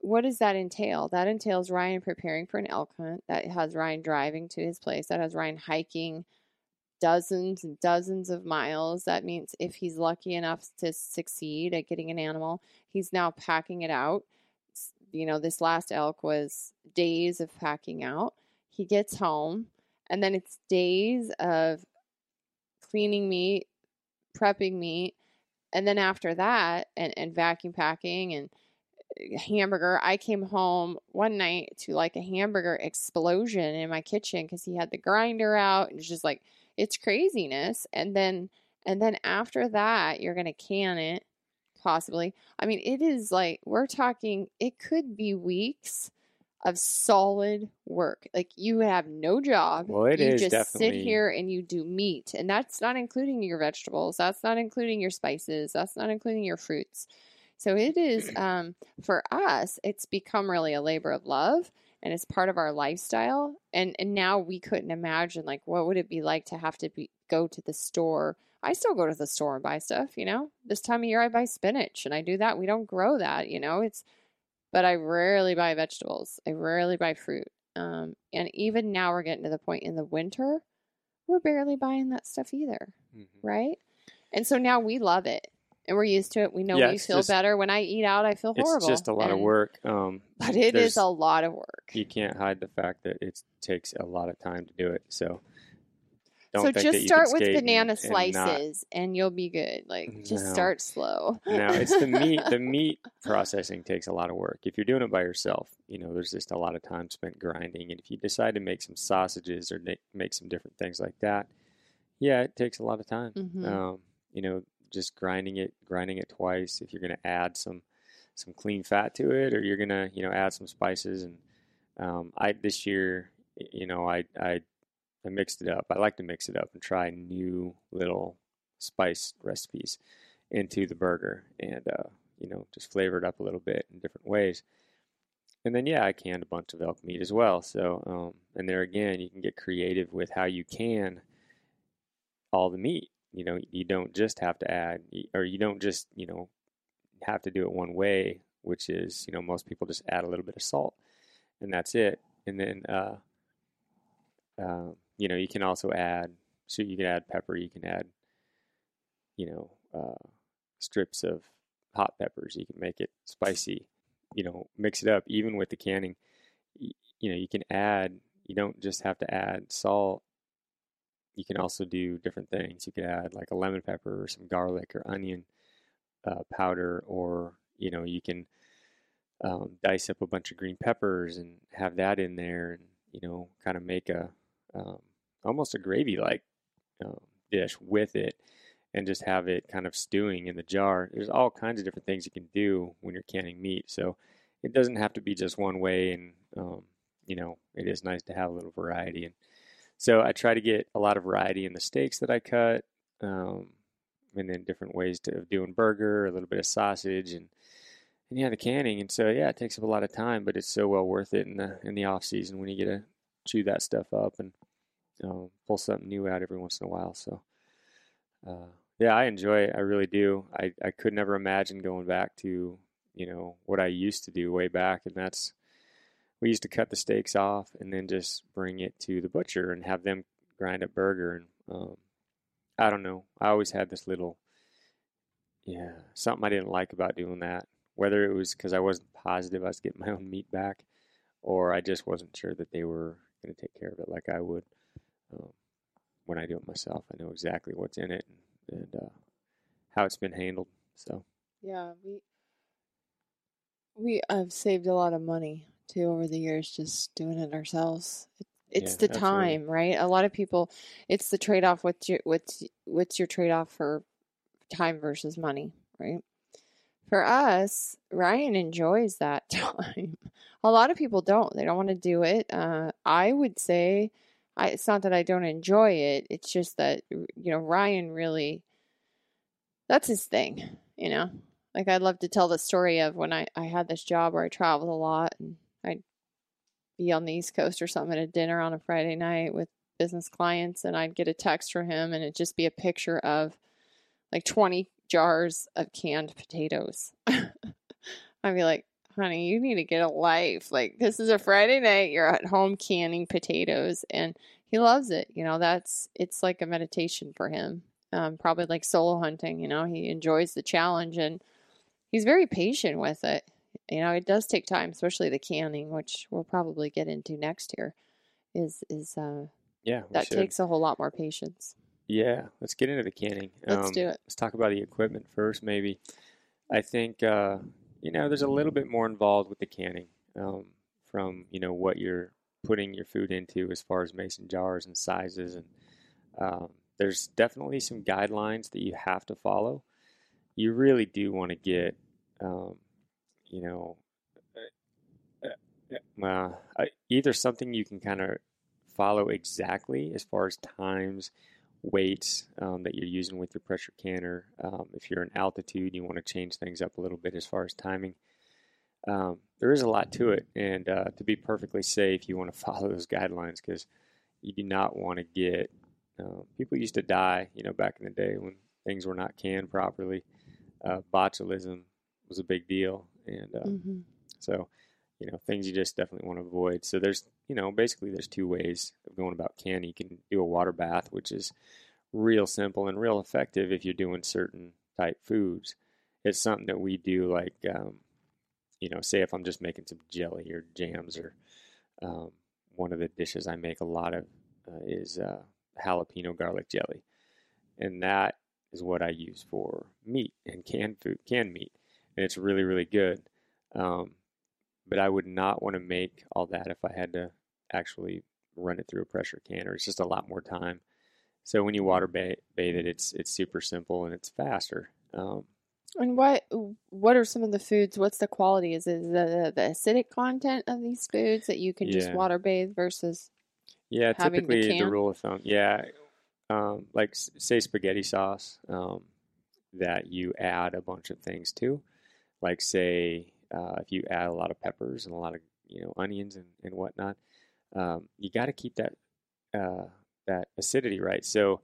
what does that entail? That entails ryan preparing for an elk hunt that has ryan driving to his place that has ryan hiking dozens and dozens of miles. That means if he's lucky enough to succeed at getting an animal he's now packing it out. You know this last elk was days of packing out. He gets home and then it's days of cleaning meat prepping meat and then after that and, and vacuum packing and uh, hamburger i came home one night to like a hamburger explosion in my kitchen because he had the grinder out and it's just like it's craziness and then and then after that you're gonna can it possibly. I mean it is like we're talking it could be weeks of solid work. Like you have no job. Well, it you is just definitely- sit here and you do meat and that's not including your vegetables that's not including your spices that's not including your fruits. So it is um, for us it's become really a labor of love and it's part of our lifestyle and and now we couldn't imagine like what would it be like to have to be go to the store. I still go to the store and buy stuff you know? This time of year i buy spinach and i do that. We don't grow that you know? It's but i rarely buy vegetables i rarely buy fruit um, and even now we're getting to the point in the winter we're barely buying that stuff either Mhm. right and so now we love it and we're used to it we know Yeah, we feel just- better when i eat out i feel horrible It's just a lot of work. Um, but it is a lot of work you can't hide the fact that it takes a lot of time to do it. So so just start with and- banana and slices and, you'll be good. Like just No. start slow. no, it's the meat. The meat processing takes a lot of work. If you're doing it by yourself, you know, there's just a lot of time spent grinding. And if you decide to make some sausages or make, some different things like that, yeah, it takes a lot of time. Mhm. Um, you know, just grinding it, grinding it twice. If you're going to add some some clean fat to it, or you're going to, you know, add some spices. And um, I this year, you know, I I I mixed it up. I like to mix it up and try new little spice recipes into the burger and uh, you know just flavor it up a little bit in different ways. And then yeah, I canned a bunch of elk meat as well. So um, and there again, you can get creative with how you can all the meat. You know, you don't just have to add, or you don't just you know have to do it one way, which is you know most people just add a little bit of salt, and that's it. And then uh, uh, you know you can also add, so you can add pepper, you can add you know, uh, strips of hot peppers. You can make it spicy. You know, mix it up. Even with the canning, you know, you can add. You don't just have to add salt. You can also do different things. You could add like a lemon pepper or some garlic or onion uh, powder, or you know, you can um, dice up a bunch of green peppers and have that in there, and you know, kind of make a um, almost a gravy-like um, dish with it and just have it kind of stewing in the jar. There's all kinds of different things you can do when you're canning meat. So it doesn't have to be just one way. And, um, you know, it is nice to have a little variety. And so I try to get a lot of variety in the steaks that I cut. Um, and then different ways to of doing burger, a little bit of sausage and, and yeah, the canning. And so, yeah, it takes up a lot of time, but it's so well worth it in the, in the off season when you get to chew that stuff up and, um, pull something new out every once in a while. So, uh, yeah, I enjoy it. I really do. I, I could never imagine going back to, you know, what I used to do way back. And that's, we used to cut the steaks off and then just bring it to the butcher and have them grind a burger. And um, I don't know. I always had this little, yeah, something I didn't like about doing that. Whether it was because I wasn't positive I was getting my own meat back or I just wasn't sure that they were going to take care of it like I would. Um, when I do it myself, I know exactly what's in it and, and uh, how it's been handled. So Yeah, we we have saved a lot of money too over the years just doing it ourselves. It, it's Yeah, the absolutely. time, right? A lot of people, it's the trade off. What's your what's what's your trade off for time versus money, right? For us, Ryan enjoys that time. A lot of people don't. They don't want to do it. Uh, I would say, I, it's not that I don't enjoy it. It's just that you know Ryan really, that's his thing. You know, like I'd love to tell the story of when I I had this job where I traveled a lot and I'd be on the East Coast or something at a dinner on a Friday night with business clients, and I'd get a text from him, and it'd just be a picture of like 20 jars of canned potatoes. I'd be like, honey, you need to get a life. Like, this is a Friday night. You're at home canning potatoes. And he loves it. You know, that's, it's like a meditation for him. Um, probably like solo hunting. You know, he enjoys the challenge and he's very patient with it. You know, it does take time, especially the canning, which we'll probably get into next year. Is, is, uh, yeah, that should. takes a whole lot more patience. Yeah, let's get into the canning. Um, Let's do it. Let's talk about the equipment first, maybe. I think uh, you know there's a little bit more involved with the canning um, from you know what you're putting your food into as far as mason jars and sizes, and um, there's definitely some guidelines that you have to follow. You really do want to get, um, you know, uh, uh, uh, uh, either something you can kind of follow exactly as far as times weights um, that you're using with your pressure canner. Um, if you're in altitude, you want to change things up a little bit as far as timing. Um, there is a lot to it, and uh, to be perfectly safe, you want to follow those guidelines because you do not want to get. Uh, people used to die, you know, back in the day when things were not canned properly. Uh, botulism was a big deal, and uh, Mm-hmm. so, you know, things you just definitely want to avoid. So there's, you know, basically there's two ways of going about canning. You can do a water bath, which is real simple and real effective if you're doing certain type foods. It's something that we do, like, um, you know, say if I'm just making some jelly or jams or um, one of the dishes I make a lot of uh, is uh, jalapeno garlic jelly, and that is what I use for meat and canned food, canned meat, and it's really really good. Um, but I would not want to make all that if I had to actually run it through a pressure canner. It's just a lot more time. So when you water bathe, bathe it, it's it's super simple and it's faster. Um, and what what are some of the foods? What's the quality? Is it the, the acidic content of these foods that you can just water bathe versus? Yeah, the typically the, can? rule of thumb. Yeah, um, like say spaghetti sauce um, that you add a bunch of things to, like say uh, if you add a lot of peppers and a lot of you know onions and, and whatnot, um, you got to keep that uh, that acidity right. So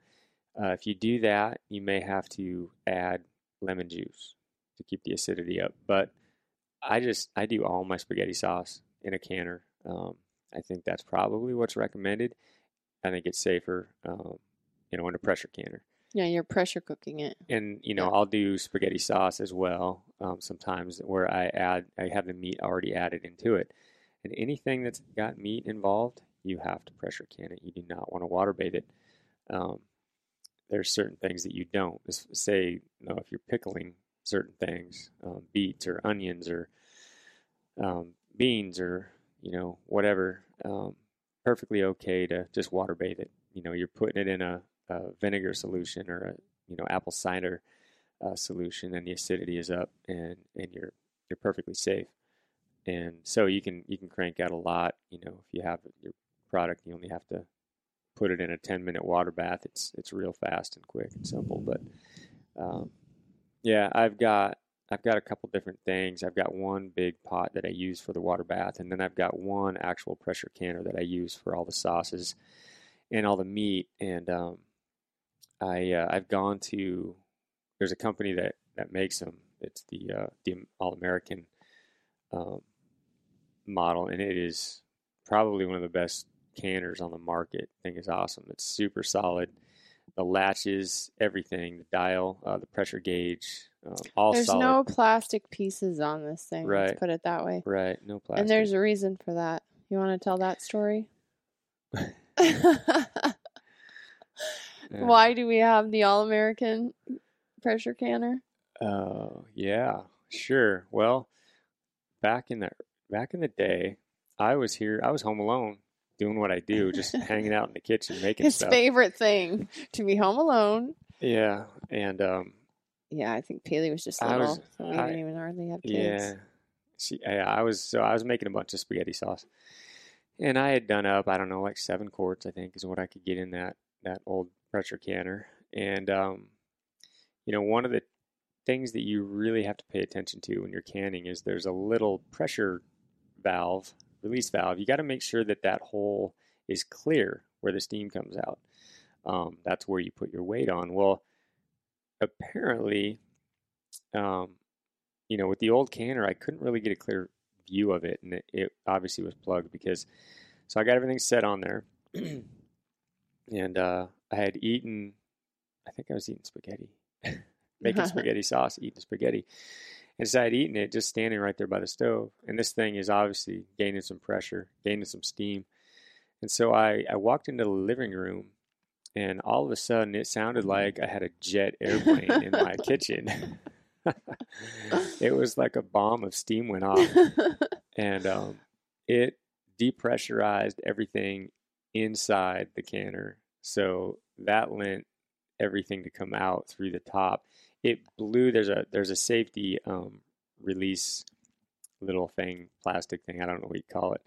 uh, if you do that, you may have to add lemon juice to keep the acidity up. But I just I do all my spaghetti sauce in a canner. Um, I think that's probably what's recommended. I think it's safer, um, you know, in a pressure canner. Yeah, you're pressure cooking it. And you know, Yeah. I'll do spaghetti sauce as well. Um, sometimes where I add, I have the meat already added into it. And anything that's got meat involved, you have to pressure can it. You do not want to water bathe it. Um, there's certain things that you don't. Say, you know, if you're pickling certain things, um, beets or onions or um, beans or you know whatever, um, perfectly okay to just water bathe it. You know, you're putting it in a, vinegar solution or a you know apple cider uh, solution, and the acidity is up, and and you're you're perfectly safe. And so you can you can crank out a lot. You know, if you have your product, you only have to put it in a 10 minute water bath. It's it's real fast and quick and simple. But um, yeah, I've got I've got a couple different things. I've got one big pot that I use for the water bath, and then I've got one actual pressure canner that I use for all the sauces and all the meat. And um, I uh, I've gone to there's a company that that makes them. It's the uh, the All American um, model, and it is probably one of the best canners on the market. I think is awesome. It's super solid. The latches, everything, the dial, uh, the pressure gauge, um, all There's solid. no plastic pieces on this thing. Right. Let's put it that way. right, no plastic. And there's a reason for that. You want to tell that story? Yeah. Why do we have the All American pressure canner? Oh, yeah, sure. Well, back in the back in the day, I was here. I was home alone, doing what I do, just hanging out in the kitchen making His stuff. favorite thing to be home alone. Yeah, and um, Yeah, I think Paley was just little, was- so we I- didn't even hardly have kids. yeah, she, yeah, I was so I was making a bunch of spaghetti sauce, and I had done up I don't know like seven quarts I think is what I could get in that that old pressure canner, and um, you know one of the things that you really have to pay attention to when you're canning is there's a little pressure valve, release valve. You got to make sure that that hole is clear where the steam comes out. Um, that's where you put your weight on. Well, apparently, um, you know, with the old canner, I couldn't really get a clear view of it, and it, it obviously was plugged because. So I got everything set on there, and uh, I had eaten. I think I was eating spaghetti, making spaghetti sauce, eating spaghetti, and so I'd eaten it just standing right there by the stove. And this thing is obviously gaining some pressure, gaining some steam, and so I I walked into the living room, and all of a sudden it sounded like I had a jet airplane in my kitchen. it was like a bomb of steam went off, and um, it depressurized everything inside the canner. So that lent everything to come out through the top. It blew. There's a there's a safety um, release little thing, plastic thing. I don't know what you call it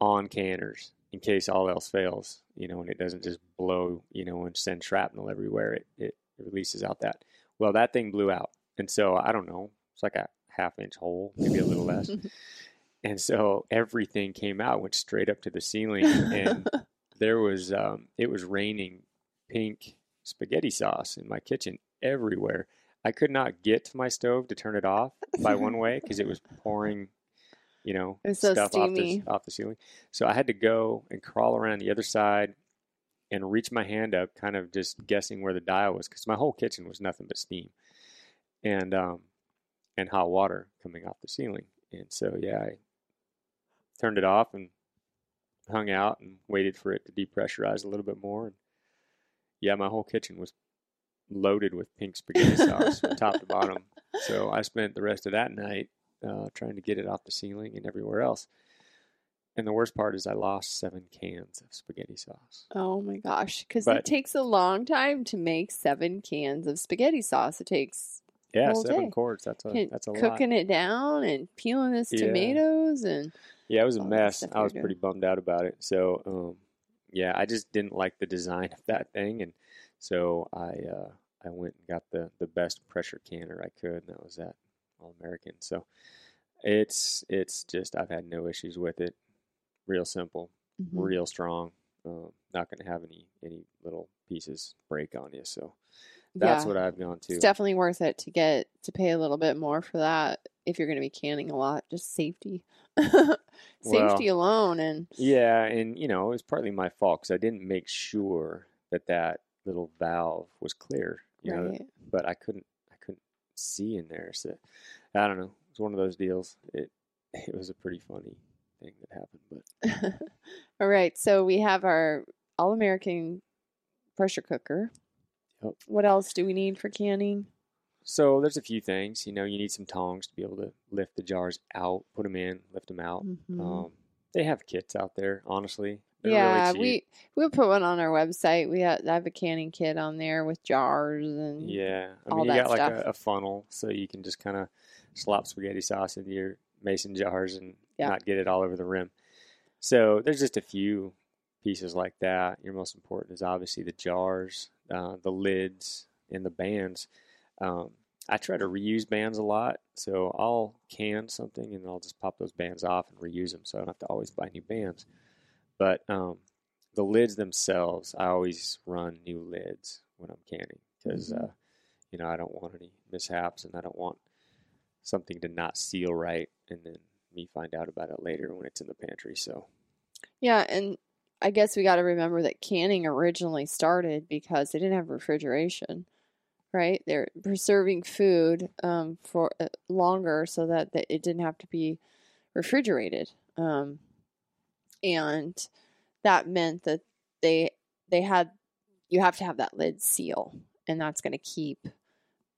on canners in case all else fails. You know, and it doesn't just blow. You know, and send shrapnel everywhere. It it releases out that. Well, that thing blew out, and so I don't know. It's like a half inch hole, maybe a little less. And so everything came out, went straight up to the ceiling, and there was um, it was raining pink spaghetti sauce in my kitchen everywhere. I could not get to my stove to turn it off by one way because it was pouring, you know, so stuff off the, off the ceiling. So I had to go and crawl around the other side and reach my hand up, kind of just guessing where the dial was because my whole kitchen was nothing but steam and um, and hot water coming off the ceiling. And so yeah, I turned it off and hung out and waited for it to depressurize a little bit more. And yeah, my whole kitchen was loaded with pink spaghetti sauce from top to bottom. So I spent the rest of that night uh, trying to get it off the ceiling and everywhere else. And the worst part is I lost seven cans of spaghetti sauce. Oh my gosh, because it takes a long time to make seven cans of spaghetti sauce. It takes Yeah, seven day. quarts. That's a that's a lot. cooking it down and peeling his Yeah. tomatoes and Yeah, it was a mess. I was pretty bummed out about it. So, um, yeah, I just didn't like the design of that thing, and so I uh, I went and got the the best pressure canner I could, and that was that All American. So, it's it's just I've had no issues with it. Real simple, Mhm. real strong. Um, not going to have any any little pieces break on you. So that's yeah. what I've gone to. It's definitely worth it to get to pay a little bit more for that if you're going to be canning a lot. Just safety, safety alone, and Yeah, and you know, it was partly my fault because I didn't make sure that that little valve was clear. You know, right. but I couldn't, I couldn't see in there. So I don't know. It's one of those deals. It, it was a pretty funny thing that happened. But All right, so we have our all American pressure cooker. Yep. What else do we need for canning? So there's a few things. You know, you need some tongs to be able to lift the jars out, put them in, lift them out. Mhm. Um, they have kits out there. Honestly, They're yeah, really we we'll put one on our website. We have, I have a canning kit on there with jars and Yeah, I all mean, you got like a, a funnel, so you can just kind of slop spaghetti sauce into your mason jars and Yeah. not get it all over the rim. So there's just a few pieces like that. Your most important is obviously the jars, uh, the lids, and the bands. Um, I try to reuse bands a lot, so I'll can something and I'll just pop those bands off and reuse them, so I don't have to always buy new bands. But um, the lids themselves, I always run new lids when I'm canning because Mhm. uh, you know I don't want any mishaps and I don't want something to not seal right and then me find out about it later when it's in the pantry. So yeah, and I guess we got to remember that canning originally started because they didn't have refrigeration, right? They're preserving food um, for uh, longer so that, that it didn't have to be refrigerated, um, and that meant that they they had you have to have that lid seal, and that's going to keep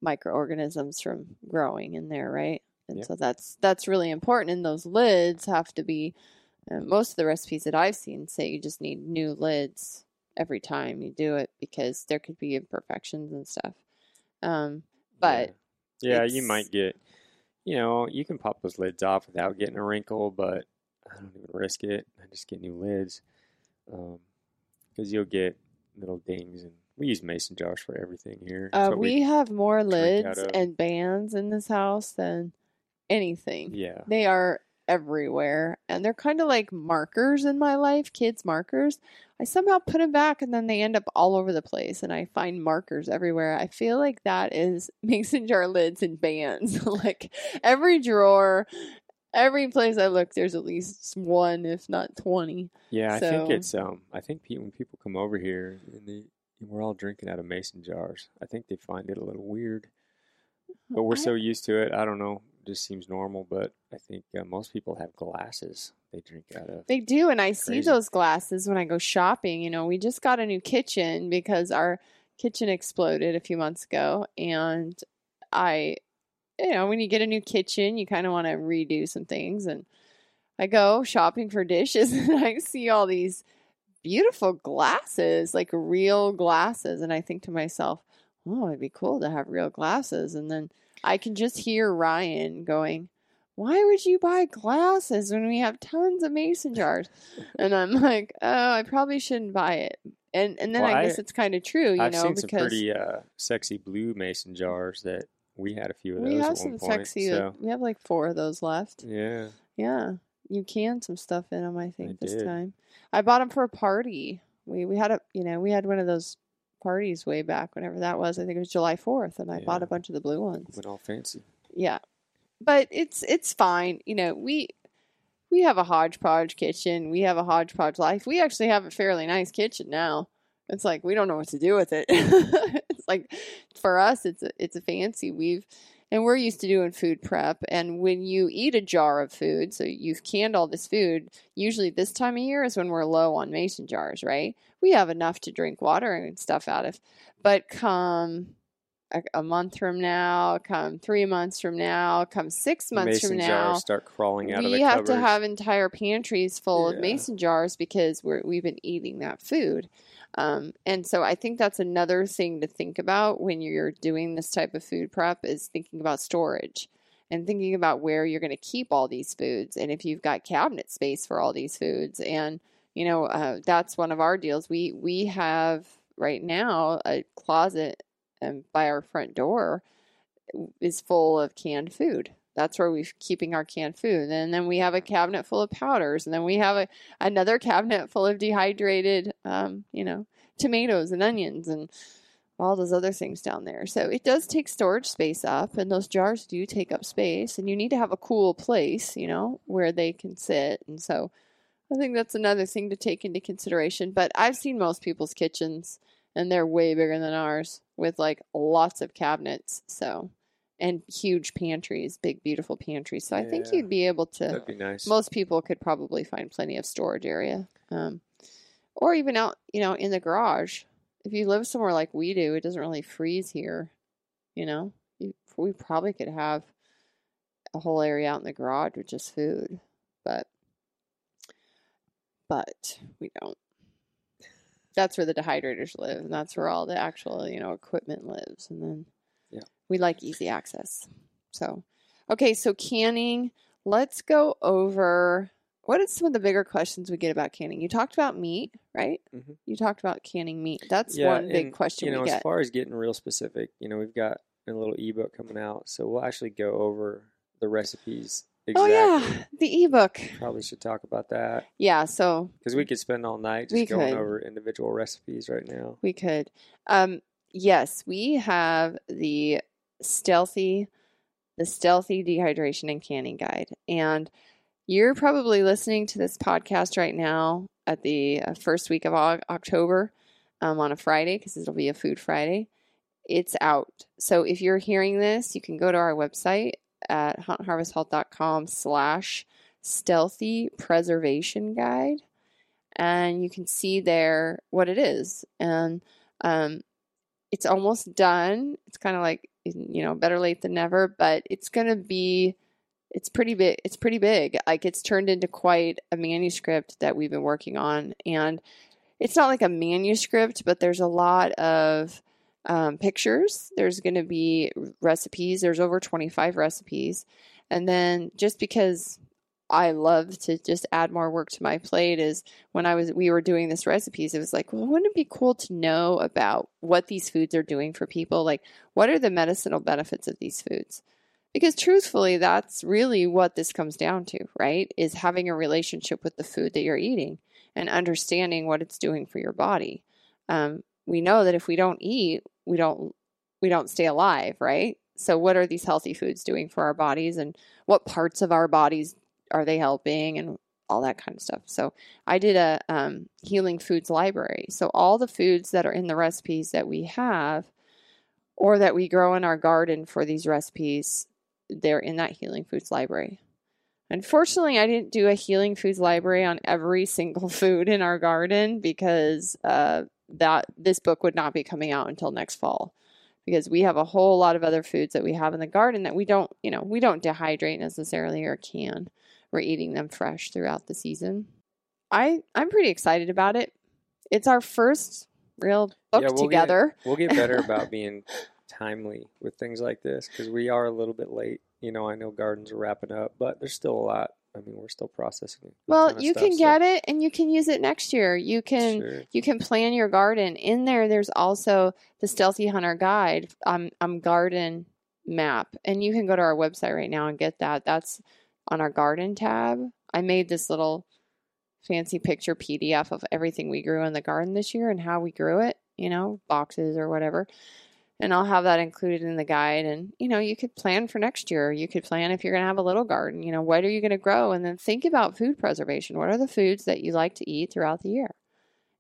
microorganisms from growing in there, right? And Yep. so that's that's really important. And those lids have to be. Uh, most of the recipes that I've seen say you just need new lids every time you do it because there could be imperfections and stuff. Um, but yeah, yeah you might get, you know, you can pop those lids off without getting a wrinkle, but I don't even risk it. I just get new lids Um because you'll get little dings, and we use mason jars for everything here. Uh, what we have more lids and bands in this house than anything. yeah, They are everywhere, and they're kind of like markers in my life, kids' markers. I somehow put them back, and then they end up all over the place, and I find markers everywhere. I feel like that is mason jar lids and bands. like every drawer, every place I look, there's at least one, if not twenty. yeah. I think it's um. I think when people come over here and they we're all drinking out of mason jars, I think they find it a little weird. But we're so used to it. I don't know. Just seems normal. But I think uh, most people have glasses they drink out of. They do, and I see those glasses when I go shopping. You know, we just got a new kitchen because our kitchen exploded a few months ago, and I, you know, when you get a new kitchen, you kind of want to redo some things, and I go shopping for dishes, and I see all these beautiful glasses, like real glasses, and I think to myself, "Oh, it'd be cool to have real glasses," and then I can just hear Ryan going why would you buy glasses when we have tons of mason jars? and I'm like, oh, I probably shouldn't buy it. And and then Well, I guess I- it's kind of true, you I've know, seen some because pretty uh, sexy blue mason jars that we had a few of those we have some point. sexy. so We have like four of those left. yeah, Yeah, you can some stuff in them. I think this did. time. I bought them for a party. We we had a you know we had one of those parties way back whenever that was. I think it was July Fourth, and I bought a bunch of the blue ones. went all fancy. Yeah. But it's it's fine. You know, we we have a hodgepodge kitchen. We have a hodgepodge life. We actually have a fairly nice kitchen now. It's like we don't know what to do with it. it's like for us it's a it's a fancy. We've and we're used to doing food prep. And when you eat a jar of food, so you've canned all this food, usually this time of year is when we're low on mason jars, right? We have enough to drink water and stuff out of. But come a, a month from now, come three months from now, come six months mason from now, jars start crawling out of we have to have entire pantries full of mason jars because we're we've been eating that food. Um, and so I think that's another thing to think about when you're doing this type of food prep is thinking about storage and thinking about where you're going to keep all these foods and if you've got cabinet space for all these foods. And you know uh, that's one of our deals. We we have right now a closet um, by our front door is full of canned food. That's where we're keeping our canned food. And then we have a cabinet full of powders and then we have a, another cabinet full of dehydrated um, you know tomatoes and onions and all those other things down there. So it does take storage space up and those jars do take up space and you need to have a cool place you know where they can sit. And so i think that's another thing to take into consideration but i've seen most people's kitchens and they're way bigger than ours with like lots of cabinets so and huge pantries big beautiful pantries so i think Yeah. you'd be able to That'd be nice. most people could probably find plenty of storage area um, or even out you know in the garage if you live somewhere like we do it doesn't really freeze here you know you, we probably could have a whole area out in the garage with just food but but we don't that's where the dehydrators live and that's where all the actual you know equipment lives and then Yeah. we like easy access so okay so canning let's go over what are some of the bigger questions we get about canning you talked about meat right Mhm. you talked about canning meat that's yeah, one big and, question You know, as far as getting real specific, you know, we've got a little ebook coming out, so we'll actually go over the recipes. Oh yeah the ebook Probably should talk about that yeah so because we could spend all night just going could. over individual recipes right now. We could. Um, yes, we have the stealthy, the stealthy dehydration and canning guide, and you're probably listening to this podcast right now at the uh, first week of October um, on a Friday because it'll be a Food Friday. It's out. So if you're hearing this, you can go to our website at huntharvesthealth.com slash stealthy preservation guide. And you can see there what it is. And um, it's almost done. It's kind of like you know better late than never but it's going to be it's pretty big it's pretty big. Like it's turned into quite a manuscript that we've been working on. And it's not like a manuscript but there's a lot of um, pictures there's going to be recipes there's over 25 recipes and then just because I love to just add more work to my plate is when I was we were doing this recipes, it was like, well, wouldn't it be cool to know about what these foods are doing for people? Like, what are the medicinal benefits of these foods? Because truthfully, that's really what this comes down to, right? Is having a relationship with the food that you're eating and understanding what it's doing for your body. Um, we know that if we don't eat, we don't we don't stay alive, right? So, what are these healthy foods doing for our bodies, and what parts of our bodies are they helping, and all that kind of stuff. So, I did a um, healing foods library. So, all the foods that are in the recipes that we have, or that we grow in our garden for these recipes, they're in that healing foods library. Unfortunately, I didn't do a healing foods library on every single food in our garden because uh, that this book would not be coming out until next fall because we have a whole lot of other foods that we have in the garden that we don't, you know, we don't dehydrate necessarily or can. We're eating them fresh throughout the season. I I'm pretty excited about it. It's our first real book Yeah, we'll get- together. We'll get better about being timely with things like this because we are a little bit late. You know, I know gardens are wrapping up, but there's still a lot. I mean, we're still processing. Well, you stuff, can so- get it and you can use it next year. You can Sure. you can plan your garden. In there, there's also the Stealthy Hunter Guide, um, um, garden map, and you can go to our website right now and get that. That's on our garden tab. I made this little fancy picture PDF of everything we grew in the garden this year and how we grew it. You know, boxes or whatever. And I'll have that included in the guide. And, you know, you could plan for next year. You could plan if you're going to have a little garden, you know, what are you going to grow? And then think about food preservation. What are the foods that you like to eat throughout the year?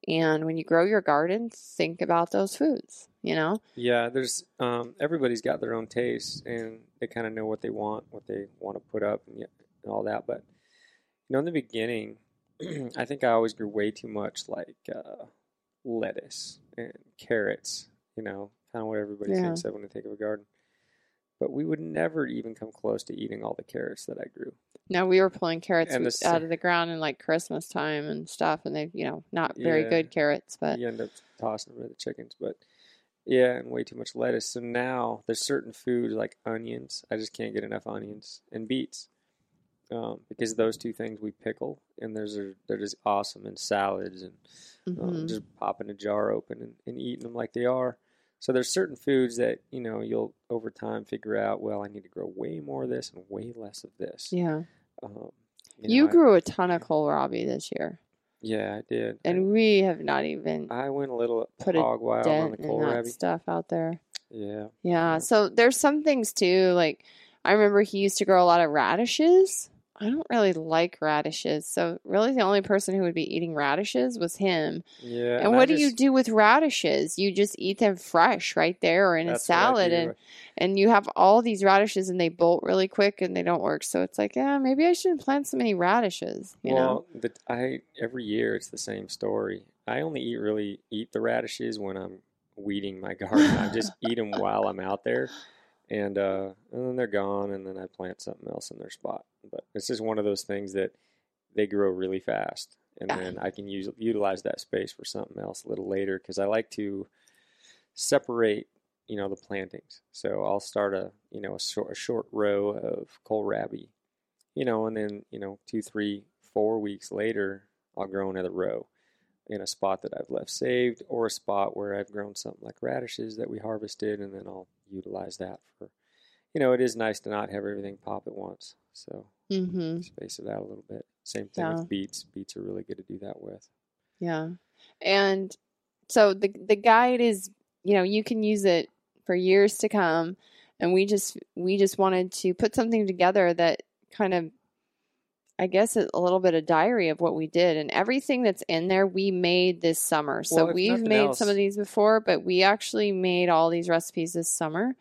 And when you grow your garden, think about those foods, you know? Yeah, there's um, everybody's got their own taste, and they kind of know what they want, what they want to put up, and, and all that. But you know, in the beginning, I think I always grew way too much like uh, lettuce and carrots. You know, kind of what everybody Yeah. thinks of when they think of a garden. But we would never even come close to eating all the carrots that I grew. Now we were pulling carrots w- out of the ground in like Christmas time and stuff, and they, you know, not very Yeah. good carrots, but you end up tossing them to the chickens. But yeah, and way too much lettuce. So now there's certain foods like onions. I just can't get enough onions and beets um, because those two things we pickle, and those are they're just awesome in salads and um, mhm. just popping a jar open and, and eating them like they are. So there's certain foods that you know you'll over time figure out. Well, I need to grow way more of this and way less of this. yeah. Um, You know, grew a ton of kohlrabi this year, yeah, I did. and we have not even I, I went a little put a hog wild on the dent in that kohlrabi. stuff out there. Yeah. Yeah. So there's some things too. Like I remember he used to grow a lot of radishes. I don't really like radishes. So really the only person who would be eating radishes was him. Yeah. And, I what do you do with radishes? You just eat them fresh right there or in a I salad and and you have all these radishes and they bolt really quick and they don't work. So it's like, yeah, maybe I shouldn't plant so many radishes, you know. well, the, I every year it's the same story. I only eat really eat the radishes when I'm weeding my garden. I just eat them while I'm out there, and uh, and then they're gone, and then I plant something else in their spot. But it's just one of those things that they grow really fast, and Yeah. then I can use utilize that space for something else a little later because I like to separate you know the plantings. So I'll start a you know a short, a short row of kohlrabi, you know, and then you know two, three, four weeks later, I'll grow another row in a spot that I've left saved, or a spot where I've grown something like radishes that we harvested, and then I'll utilize that for. You know, it is nice to not have everything pop at once. So Mhm. space it out a little bit. Same thing Yeah. with beets. Beets are really good to do that with. Yeah. And so the the guide is, you know, you can use it for years to come and we just we just wanted to put something together that kind of I guess a little bit of diary of what we did and everything that's in there we made this summer. So Well, we've made some of these before, but we actually made all these recipes this summer.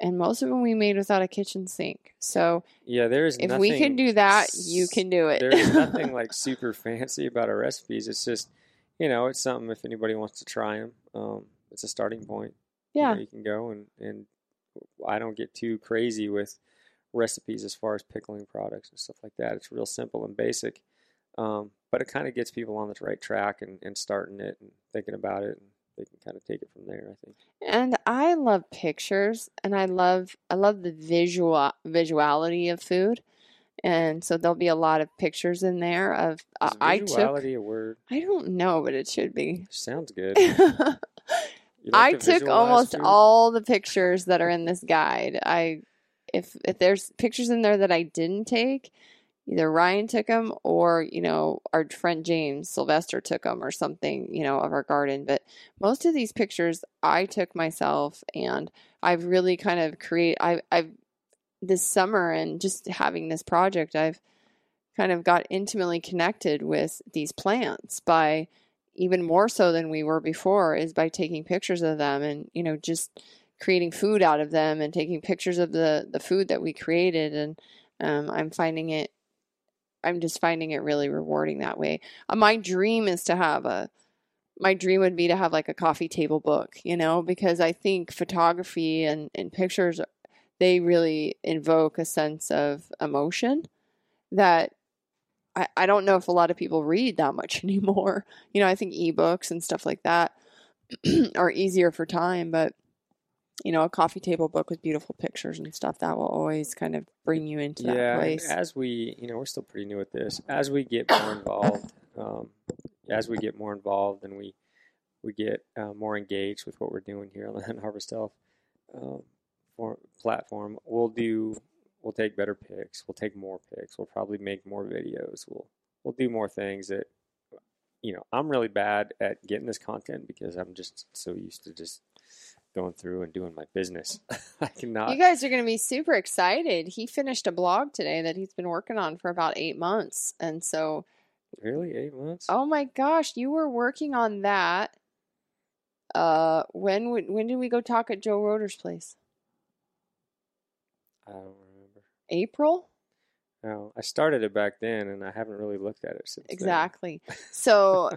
And most of them we made without a kitchen sink. So Yeah, there is if nothing. we can do that, you can do it. There's nothing like super fancy about our recipes. It's just, you know, it's something if anybody wants to try them. Um, it's a starting point. You know, yeah. you can go and and I don't get too crazy with recipes as far as pickling products and stuff like that. It's real simple and basic, um, but it kind of gets people on the right track and, and starting it and thinking about it, and they can kind of take it from there. I think. And I love pictures and I love I love the visual visuality of food. And so there'll be a lot of pictures in there of uh, Is I took visuality a word? I don't know, but it should be. Sounds good. You I to took almost food? all the pictures that are in this guide. I if if there's pictures in there that I didn't take, either Ryan took them or you know our friend James Sylvester took them or something you know of our garden. But most of these pictures I took myself, and I've really kind of create. I I've this summer and just having this project, I've kind of got intimately connected with these plants by even more so than we were before is by taking pictures of them and you know just creating food out of them and taking pictures of the the food that we created and um, i'm finding it i'm just finding it really rewarding that way uh, my dream is to have a my dream would be to have like a coffee table book you know because i think photography and, and pictures they really invoke a sense of emotion that I, I don't know if a lot of people read that much anymore. You know, I think ebooks and stuff like that are easier for time, but you know, a coffee table book with beautiful pictures and stuff that will always kind of bring you into that yeah, and place. as we, you know, we're still pretty new at this. As we get more involved, um, as we get more involved, and we we get uh, more engaged with what we're doing here on the Harvest Health um, for, platform, we'll do. We'll take better pics. We'll take more pics. We'll probably make more videos. We'll we'll do more things that you know. I'm really bad at getting this content because I'm just so used to just going through and doing my business. I cannot. you guys are going to be super excited. He finished a blog today that he's been working on for about eight months. And so Really, eight months? Oh my gosh, you were working on that. Uh, when would when did we go talk at Joe Roder's place? I don't remember. April. No, I started it back then, and I haven't really looked at it since. then. Exactly. So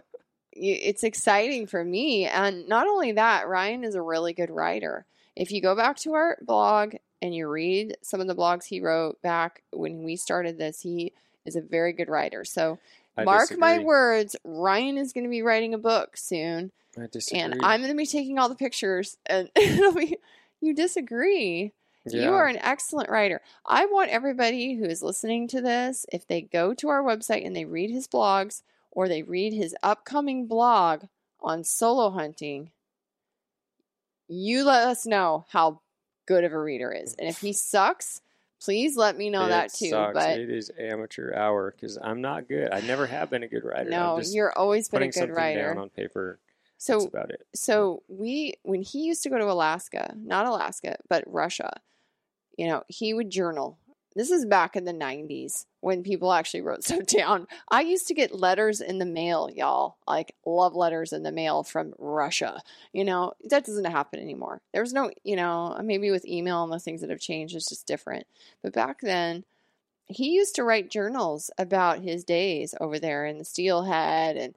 it's exciting for me. And not only that, Ryan is a really good writer. If you go back to our blog and you read some of the blogs he wrote back when we started this, he is a very good writer. So I mark my words, Ryan is going to be writing a book soon. I disagree. And I'm going to be taking all the pictures. And it'll be, you disagree. yeah. You are an excellent writer. I want everybody who is listening to this, if they go to our website and they read his blogs or they read his upcoming blog on solo hunting, you let us know how good of a reader is. And if he sucks, please let me know it that too. Sucks. But it is amateur hour because I'm not good. I never have been a good writer. no, you're always been a good something writer. down on paper. So That's about it. So we, when he used to go to Alaska, not Alaska, but Russia, you know, he would journal. This is back in the 90s when people actually wrote stuff down. I used to get letters in the mail, y'all, like love letters in the mail from Russia. You know, that doesn't happen anymore. There's no, you know, maybe with email and the things that have changed, it's just different. But back then, he used to write journals about his days over there in the steelhead and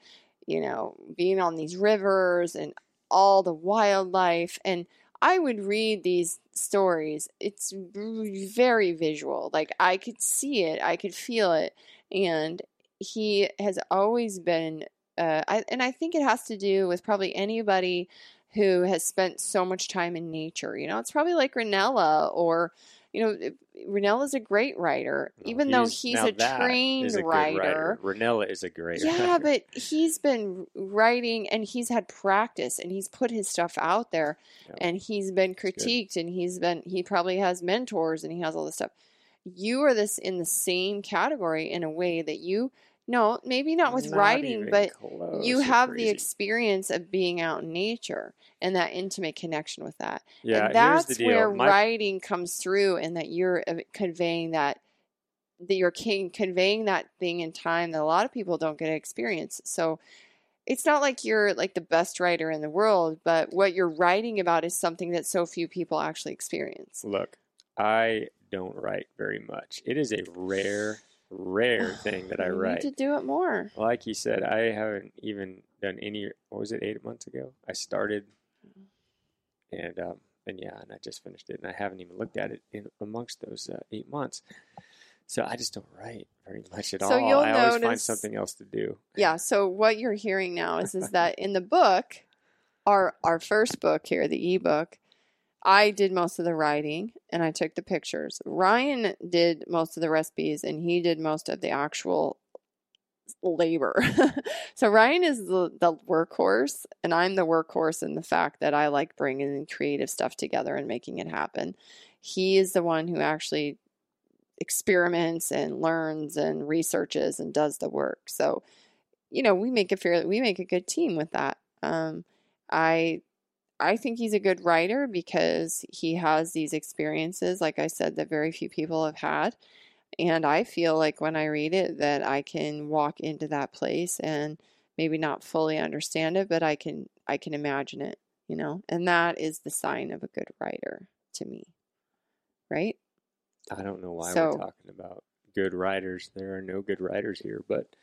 you know being on these rivers and all the wildlife and i would read these stories. It's very visual. Like i could see it. I could feel it. And he has always been uh, I, and i think it has to do with probably anybody who has spent so much time in nature. You know it's probably like Rinella or you know Rinella's a great writer No, even though he's a trained a writer Rinella is a great yeah, writer. but he's been writing and he's had practice and he's put his stuff out there Yeah. and he's been critiqued and he's been he probably has mentors and he has all this stuff. You are this in the same category in a way that you no, maybe not with Not writing, but you have the experience of being out in nature and that intimate connection with that. Yeah, and here's that's the deal. where My- writing comes through and that you're uh, conveying that that you're conveying that thing in time that a lot of people don't get to experience so it's not like you're like the best writer in the world but what you're writing about is something that so few people actually experience Look, I don't write very much. It is a rare, rare thing that I You write. need to do it more Like you said, I haven't even done any. What was it? Eight months ago, I started, and um, and yeah, and I just finished it, and I haven't even looked at it in amongst those uh, eight months. So I just don't write very much at So all. you'll I always find something else to do. yeah so what you're hearing now is is that in the book our our first book here the ebook i did most of the writing and i took the pictures. Ryan did most of the recipes and he did most of the actual labor. So ryan is the, the workhorse and i'm the workhorse in the fact that i like bringing creative stuff together and making it happen. He is the one who actually experiments and learns and researches and does the work. So you know, we make a fair we make a good team with that. Um, I I think he's a good writer because he has these experiences, like I said, that very few people have had. And I feel like when I read it that I can walk into that place and maybe not fully understand it, but I can I can imagine it, you know. And that is the sign of a good writer to me. Right? I don't know why So- we're talking about good writers. There are no good writers here, but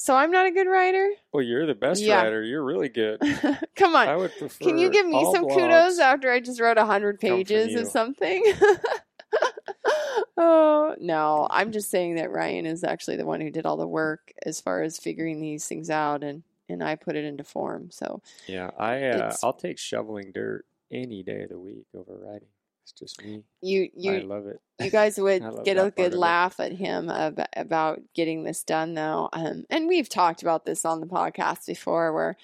So I'm not a good writer? well, you're the best Yeah. writer. You're really good. Come on. I would prefer. Can you give me some kudos after I just wrote a hundred pages you. of something? oh no, I'm just saying that Ryan is actually the one who did all the work as far as figuring these things out, and and I put it into form. So Yeah, I uh, I'll take shoveling dirt any day of the week over writing. It's just me. you you, I love it. you guys would get a good it. laugh at him about, about getting this done, though. Um, and we've talked about this on the podcast before, where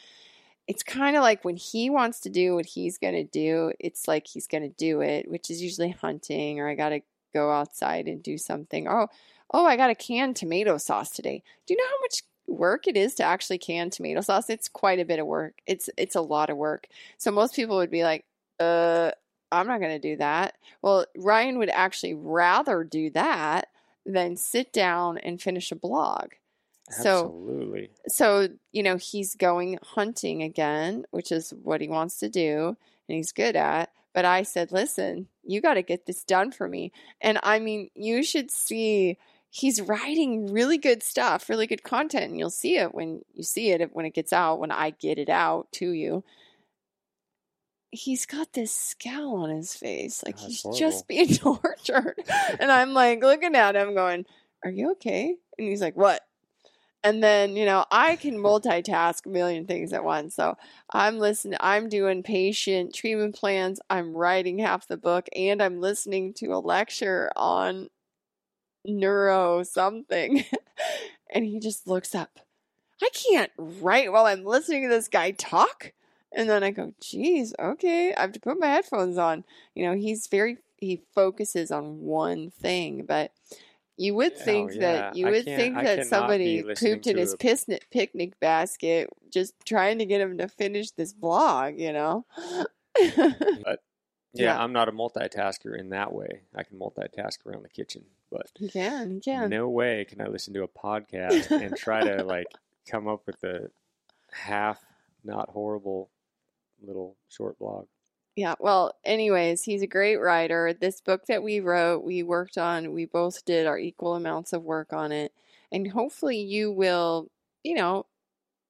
it's kind of like when he wants to do what he's going to do, it's like he's going to do it, which is usually hunting or I got to go outside and do something. Oh, oh, I got to can tomato sauce today. Do you know how much work it is to actually can tomato sauce? It's quite a bit of work. It's it's a lot of work. So most people would be like, uh, I'm not going to do that. Well, Ryan would actually rather do that than sit down and finish a blog. So Absolutely. so you know he's going hunting again which is what he wants to do and he's good at but i said listen you got to get this done for me and i mean you should see he's writing really good stuff really good content and you'll see it when you see it when it gets out when i get it out to you he's got this scowl on his face like That's he's horrible. just being tortured and i'm like looking at him going are you okay and he's like what and then, you know, I can multitask a million things at once. So I'm listening, I'm doing patient treatment plans, I'm writing half the book, and I'm listening to a lecture on neuro something. and he just looks up. I can't write while I'm listening to this guy talk. And then I go, geez, okay, I have to put my headphones on. You know, he's very, he focuses on one thing, but you would Oh, think yeah. that you I would think that somebody pooped in his a- picnic basket just trying to get him to finish this blog, you know? Yeah, Yeah. I'm not a multitasker in that way. I can multitask around the kitchen, but he can, he can. no way can I listen to a podcast and try to like come up with a half not horrible little short blog. Yeah, well, anyways, he's a great writer. This book that we wrote, we worked on, we both did our equal amounts of work on it. And hopefully you will, you know,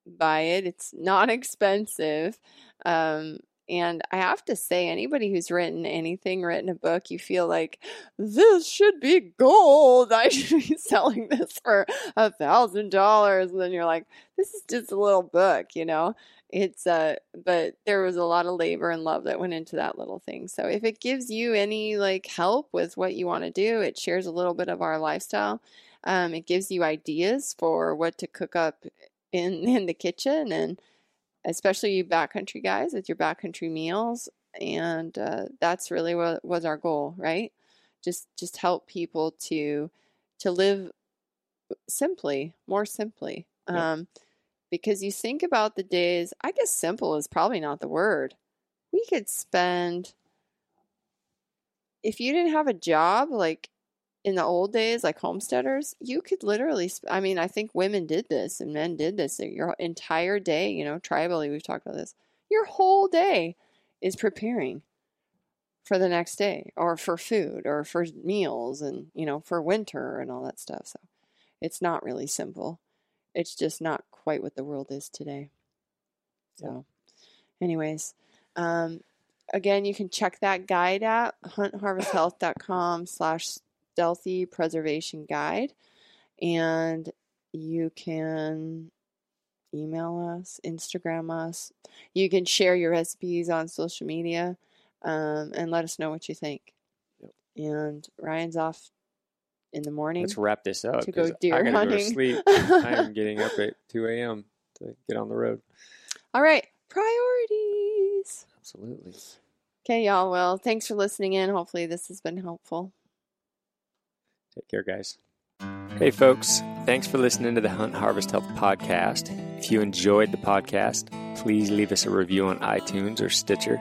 buy it. It's not expensive. Um, and I have to say, anybody who's written anything, written a book, you feel like this should be gold. I should be selling this for a thousand dollars. And then you're like, this is just a little book, you know? It's uh but there was a lot of labor and love that went into that little thing. So if it gives you any like help with what you want to do, it shares a little bit of our lifestyle. Um, it gives you ideas for what to cook up in in the kitchen and especially you backcountry guys with your backcountry meals and uh, that's really what was our goal right? Just just help people to to live simply more simply. Yep. um because you think about the days i guess simple is probably not the word. We could spend if you didn't have a job like in the old days like homesteaders you could literally sp- i mean i think women did this and men did this your entire day you know tribally we've talked about this. Your whole day is preparing for the next day or for food or for meals and you know for winter and all that stuff. So it's not really simple. It's just not quite what the world is today. So anyways um, again you can check that guide at huntharvesthealth.com slash stealthy preservation guide and you can email us instagram us you can share your recipes on social media um, and let us know what you think Yep. and ryan's off in the morning Let's wrap this up to go deer I gotta go hunting. to sleep. I am getting up at 2 a.m. to get on the road. all right priorities Absolutely. okay y'all well thanks for listening in hopefully this has been helpful Take care, guys. Hey, folks. Thanks for listening to the Hunt Harvest Health podcast. If you enjoyed the podcast, please leave us a review on iTunes or Stitcher.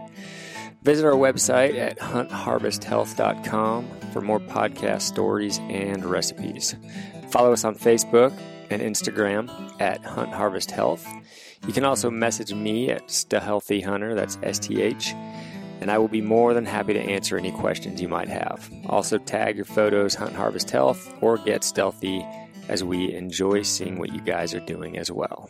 Visit our website at huntharvesthealth.com for more podcast stories and recipes. Follow us on Facebook and Instagram at Hunt Harvest Health. You can also message me at Healthy Hunter, that's S T H, and I will be more than happy to answer any questions you might have. Also, tag your photos Hunt Harvest Health or Get Stealthy as we enjoy seeing what you guys are doing as well.